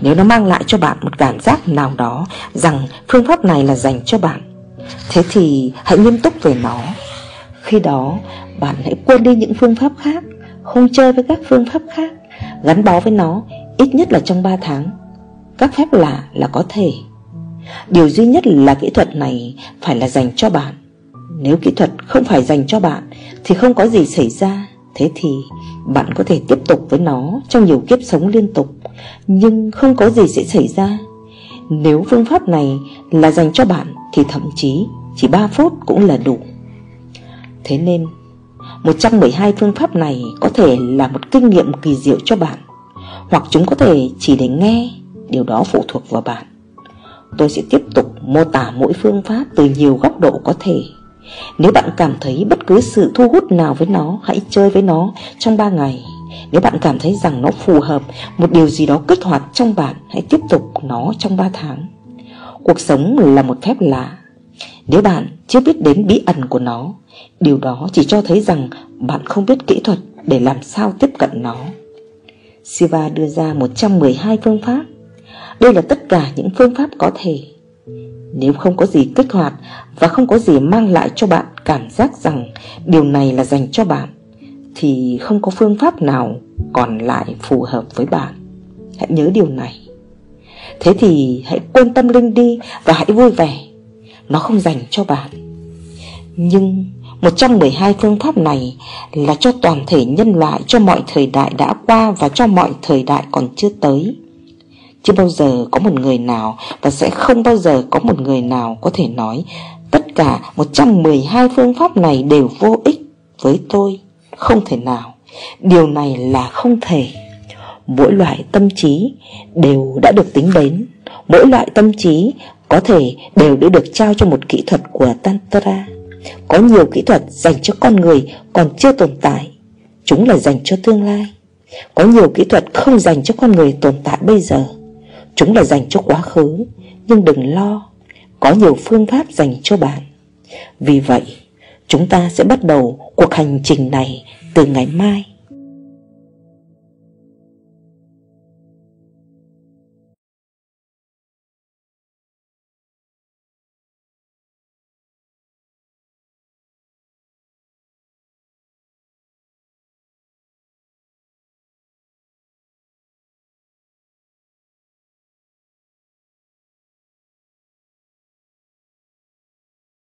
Nếu nó mang lại cho bạn một cảm giác nào đó Rằng phương pháp này là dành cho bạn, Thế thì hãy nghiêm túc về nó. Khi đó, bạn hãy quên đi những phương pháp khác, Không chơi với các phương pháp khác, Gắn bó với nó ít nhất là trong 3 tháng. Các phép lạ là có thể. Điều duy nhất là kỹ thuật này phải là dành cho bạn. Nếu kỹ thuật không phải dành cho bạn, Thì không có gì xảy ra. Thế thì, bạn có thể tiếp tục với nó trong nhiều kiếp sống liên tục, Nhưng không có gì sẽ xảy ra. Nếu phương pháp này là dành cho bạn, Thì thậm chí chỉ 3 phút cũng là đủ. Thế nên 112 phương pháp này có thể là một kinh nghiệm kỳ diệu cho bạn, Hoặc chúng có thể chỉ để nghe, Điều đó phụ thuộc vào bạn. Tôi sẽ tiếp tục mô tả mỗi phương pháp từ nhiều góc độ có thể. Nếu bạn cảm thấy bất cứ sự thu hút nào với nó, Hãy chơi với nó trong 3 ngày. Nếu bạn cảm thấy rằng nó phù hợp, Một điều gì đó kích hoạt trong bạn, Hãy tiếp tục nó trong 3 tháng. Cuộc sống là một phép lạ. Nếu bạn chưa biết đến bí ẩn của nó, Điều đó chỉ cho thấy rằng Bạn không biết kỹ thuật để làm sao tiếp cận nó. Siva đưa ra 112 phương pháp đây là tất cả những phương pháp có thể. Nếu không có gì kích hoạt Và không có gì mang lại cho bạn cảm giác rằng Điều này là dành cho bạn, Thì không có phương pháp nào còn lại phù hợp với bạn. Hãy nhớ điều này. Thế thì hãy quên tâm linh đi Và hãy vui vẻ. Nó không dành cho bạn. Nhưng 112 phương pháp này là cho toàn thể nhân loại, cho mọi thời đại đã qua và cho mọi thời đại còn chưa tới. Chưa bao giờ có một người nào và sẽ không bao giờ có một người nào có thể nói, tất cả 112 phương pháp này đều vô ích với tôi. Không thể nào. Điều này là không thể. Mỗi loại tâm trí đều đã được tính đến. Mỗi loại tâm trí có thể đều đã được trao cho một kỹ thuật của Tantra. Có nhiều kỹ thuật dành cho con người còn chưa tồn tại Chúng là dành cho tương lai Có nhiều kỹ thuật không dành cho con người tồn tại bây giờ Chúng là dành cho quá khứ, Nhưng đừng lo, Có nhiều phương pháp dành cho bạn. Vì vậy, Chúng ta sẽ bắt đầu cuộc hành trình này từ ngày mai.